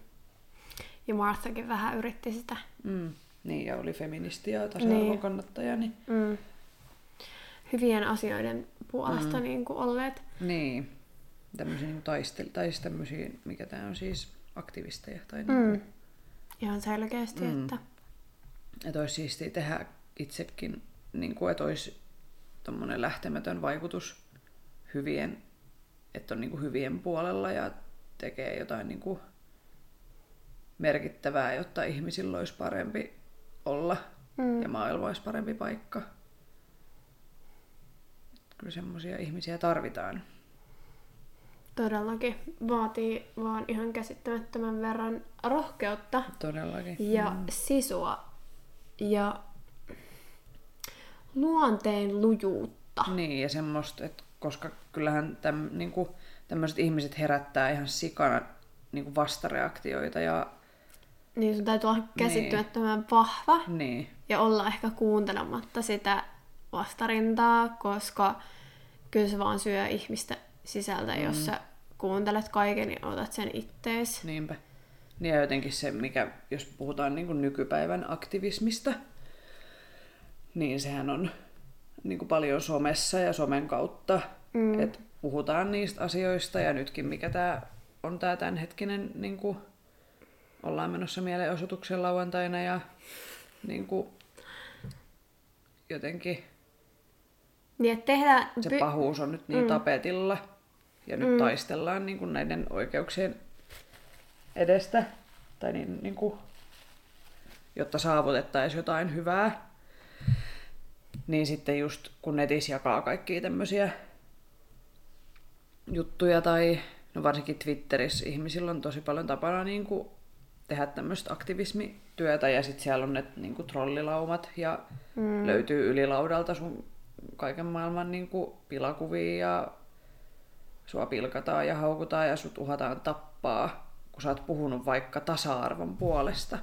Ja Marthakin vähän yritti sitä. Mm. Niin, ja oli feministi ja tasa-arvon Niin. niin... Mm. Hyvien asioiden puolesta mm. niin kuin olleet. Niin. Tämmöisiä niin taistel... tai siis tämmöisiä, mikä tää on siis, aktivisteja. Tai Mm. niin Ihan selkeästi, mm. että että olisi siistiä tehdä itsekin, niin kuin, että olisi tommonen lähtemätön vaikutus hyvien, että on niin kuin hyvien puolella ja tekee jotain niin kuin merkittävää, jotta ihmisillä olisi parempi olla Mm. ja maailma olisi parempi paikka. Kyllä semmoisia ihmisiä tarvitaan. todellakin vaatii vaan ihan käsittämättömän verran rohkeutta Todellakin. ja mm. sisua ja luonteen lujuutta. Niin, ja semmoista, että koska kyllähän täm, niin kuin, tämmöiset ihmiset herättää ihan sikana niin kuin vastareaktioita ja Niin sun täytyy olla käsittämättömän vahva niin, ja olla ehkä kuuntelematta sitä vastarintaa, koska kyllä se vaan syö ihmistä sisältä, mm. jos sä kuuntelet kaiken ja otat sen ittees. niinpä. Niin ja jotenkin se, mikä, jos puhutaan niin kuin nykypäivän aktivismista, niin sehän on niin kuin paljon somessa ja somen kautta, mm. että puhutaan niistä asioista ja nytkin mikä tämä on tämä tämänhetkinen, niin kuin, ollaan menossa mielenosoituksen lauantaina ja niin kuin, jotenkin Niin, että tehdään... se py- pahuus on nyt niin mm. tapetilla ja nyt mm. taistellaan niin kuin näiden oikeuksien edestä, tai niin, niin kuin, jotta saavutettaisiin jotain hyvää. Niin sitten just kun netissä jakaa kaikkia tämmöisiä juttuja tai no varsinkin Twitterissä ihmisillä on tosi paljon tapana niin kuin tehdä tämmöistä aktivismityötä ja sitten siellä on ne niin kuin trollilaumat ja mm. löytyy ylilaudalta sun kaiken maailman niin kuin pilakuvia ja sua pilkataan ja haukutaan ja sut uhataan tappaa, kun sä oot puhunut vaikka tasa-arvon puolesta.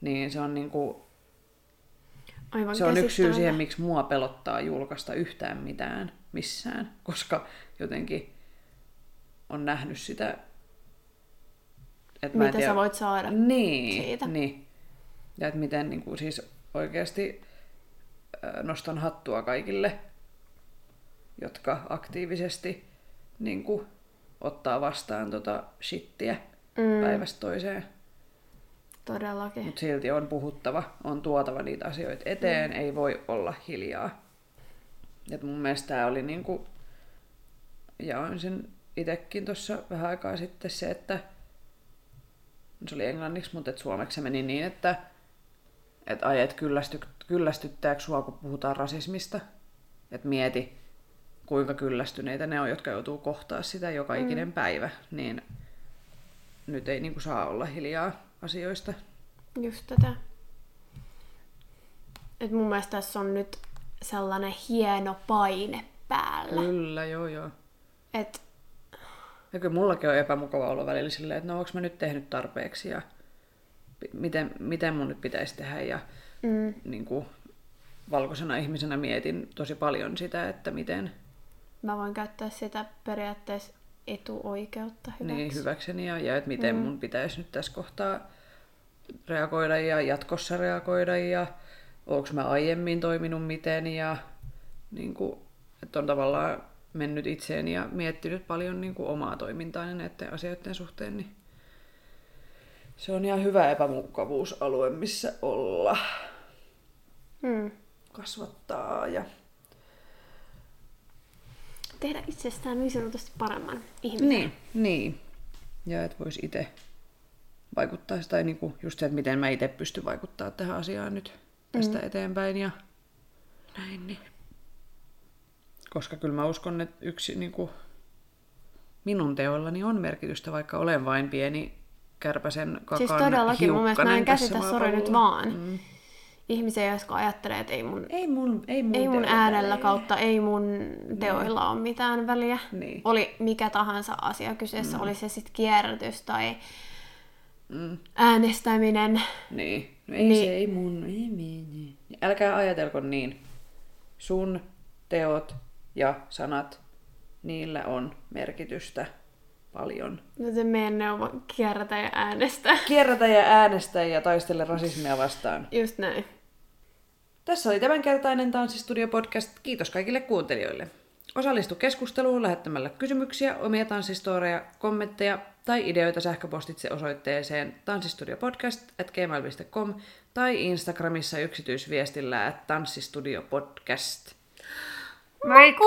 Niin se on, niin kuin, Aivan se on yksi syy siihen, miksi mua pelottaa julkaista yhtään mitään missään, (laughs) koska jotenkin on nähnyt sitä, että Mitä sä voit saada niin, siitä. Niin. Ja että miten niin kuin, siis oikeasti nostan hattua kaikille, jotka aktiivisesti niin kuin, ottaa vastaan tota shittiä mm. päivästä toiseen. Todellakin. Mutta silti on puhuttava, on tuotava niitä asioita eteen, mm. ei voi olla hiljaa. Et mun mielestä tämä oli niinku, jaoin sen itekin tuossa vähän aikaa sitten se, että se oli englanniksi, mutta et suomeksi se meni niin, että et ai, et kyllästy, kyllästyttääkö sua, kun puhutaan rasismista. Et mieti, kuinka kyllästyneitä ne on, jotka joutuu kohtaa sitä joka ikinen päivä. Niin nyt ei niinku saa olla hiljaa asioista. Just tätä. Et mun mielestä tässä on nyt sellainen hieno paine päällä. Kyllä, joo joo. Et Ja kyllä mullakin on epämukava olla välillä silleen, että no onko mä nyt tehnyt tarpeeksi ja miten, miten mun nyt pitäisi tehdä. Ja mm, niin kuin, valkoisena ihmisenä mietin tosi paljon sitä, että miten mä voin käyttää sitä periaatteessa etuoikeutta hyväksi. niin hyväkseni ja, ja että miten mm. mun pitäisi nyt tässä kohtaa reagoida ja jatkossa reagoida ja onko mä aiemmin toiminut miten ja niin kuin, että on tavallaan mennyt itseeni ja miettinyt paljon niin kuin omaa toimintaani näiden asioiden suhteen, niin se on ihan hyvä epämukavuusalue, missä olla, Mm. kasvattaa ja Tehdä itsestään niin sanotusti paremman ihmisen. Niin, niin. Ja että voisi itse vaikuttaa, tai niinku just se, että miten mä itse pystyn vaikuttaa tähän asiaan nyt tästä mm. eteenpäin ja näin. Niin. Koska kyllä mä uskon, että yksi niinku, minun teoillani on merkitystä, vaikka olen vain pieni kärpäsen kakan Siis todellakin, mun mielestä mä en käsitä, sori nyt vaan. Mm. Ihmisiä, jotka ajattelee, että ei mun, Ei mun, ei mun, ei mun äänellä kautta, ei mun teoilla ole mitään väliä. Niin. Oli mikä tahansa asia kyseessä, mm. oli se sitten kierrätys tai Mm. äänestäminen. Niin. No ei Niin. se, ei mun, ei, ei. Älkää ajatelko niin. Sun teot ja sanat, niillä on merkitystä paljon. Joten meidän neuvo kierrätä ja äänestä. Kierrätä ja äänestä ja taistele rasismia vastaan. Just näin. Tässä oli tämänkertainen Tanssistudio-podcast. Kiitos kaikille kuuntelijoille. Osallistu keskusteluun lähettämällä kysymyksiä, omia tanssistoreja, kommentteja tai ideoita sähköpostitse osoitteeseen tanssistudiopodcast.gmail.com tai Instagramissa yksityisviestillä at tanssistudiopodcast. Moikka!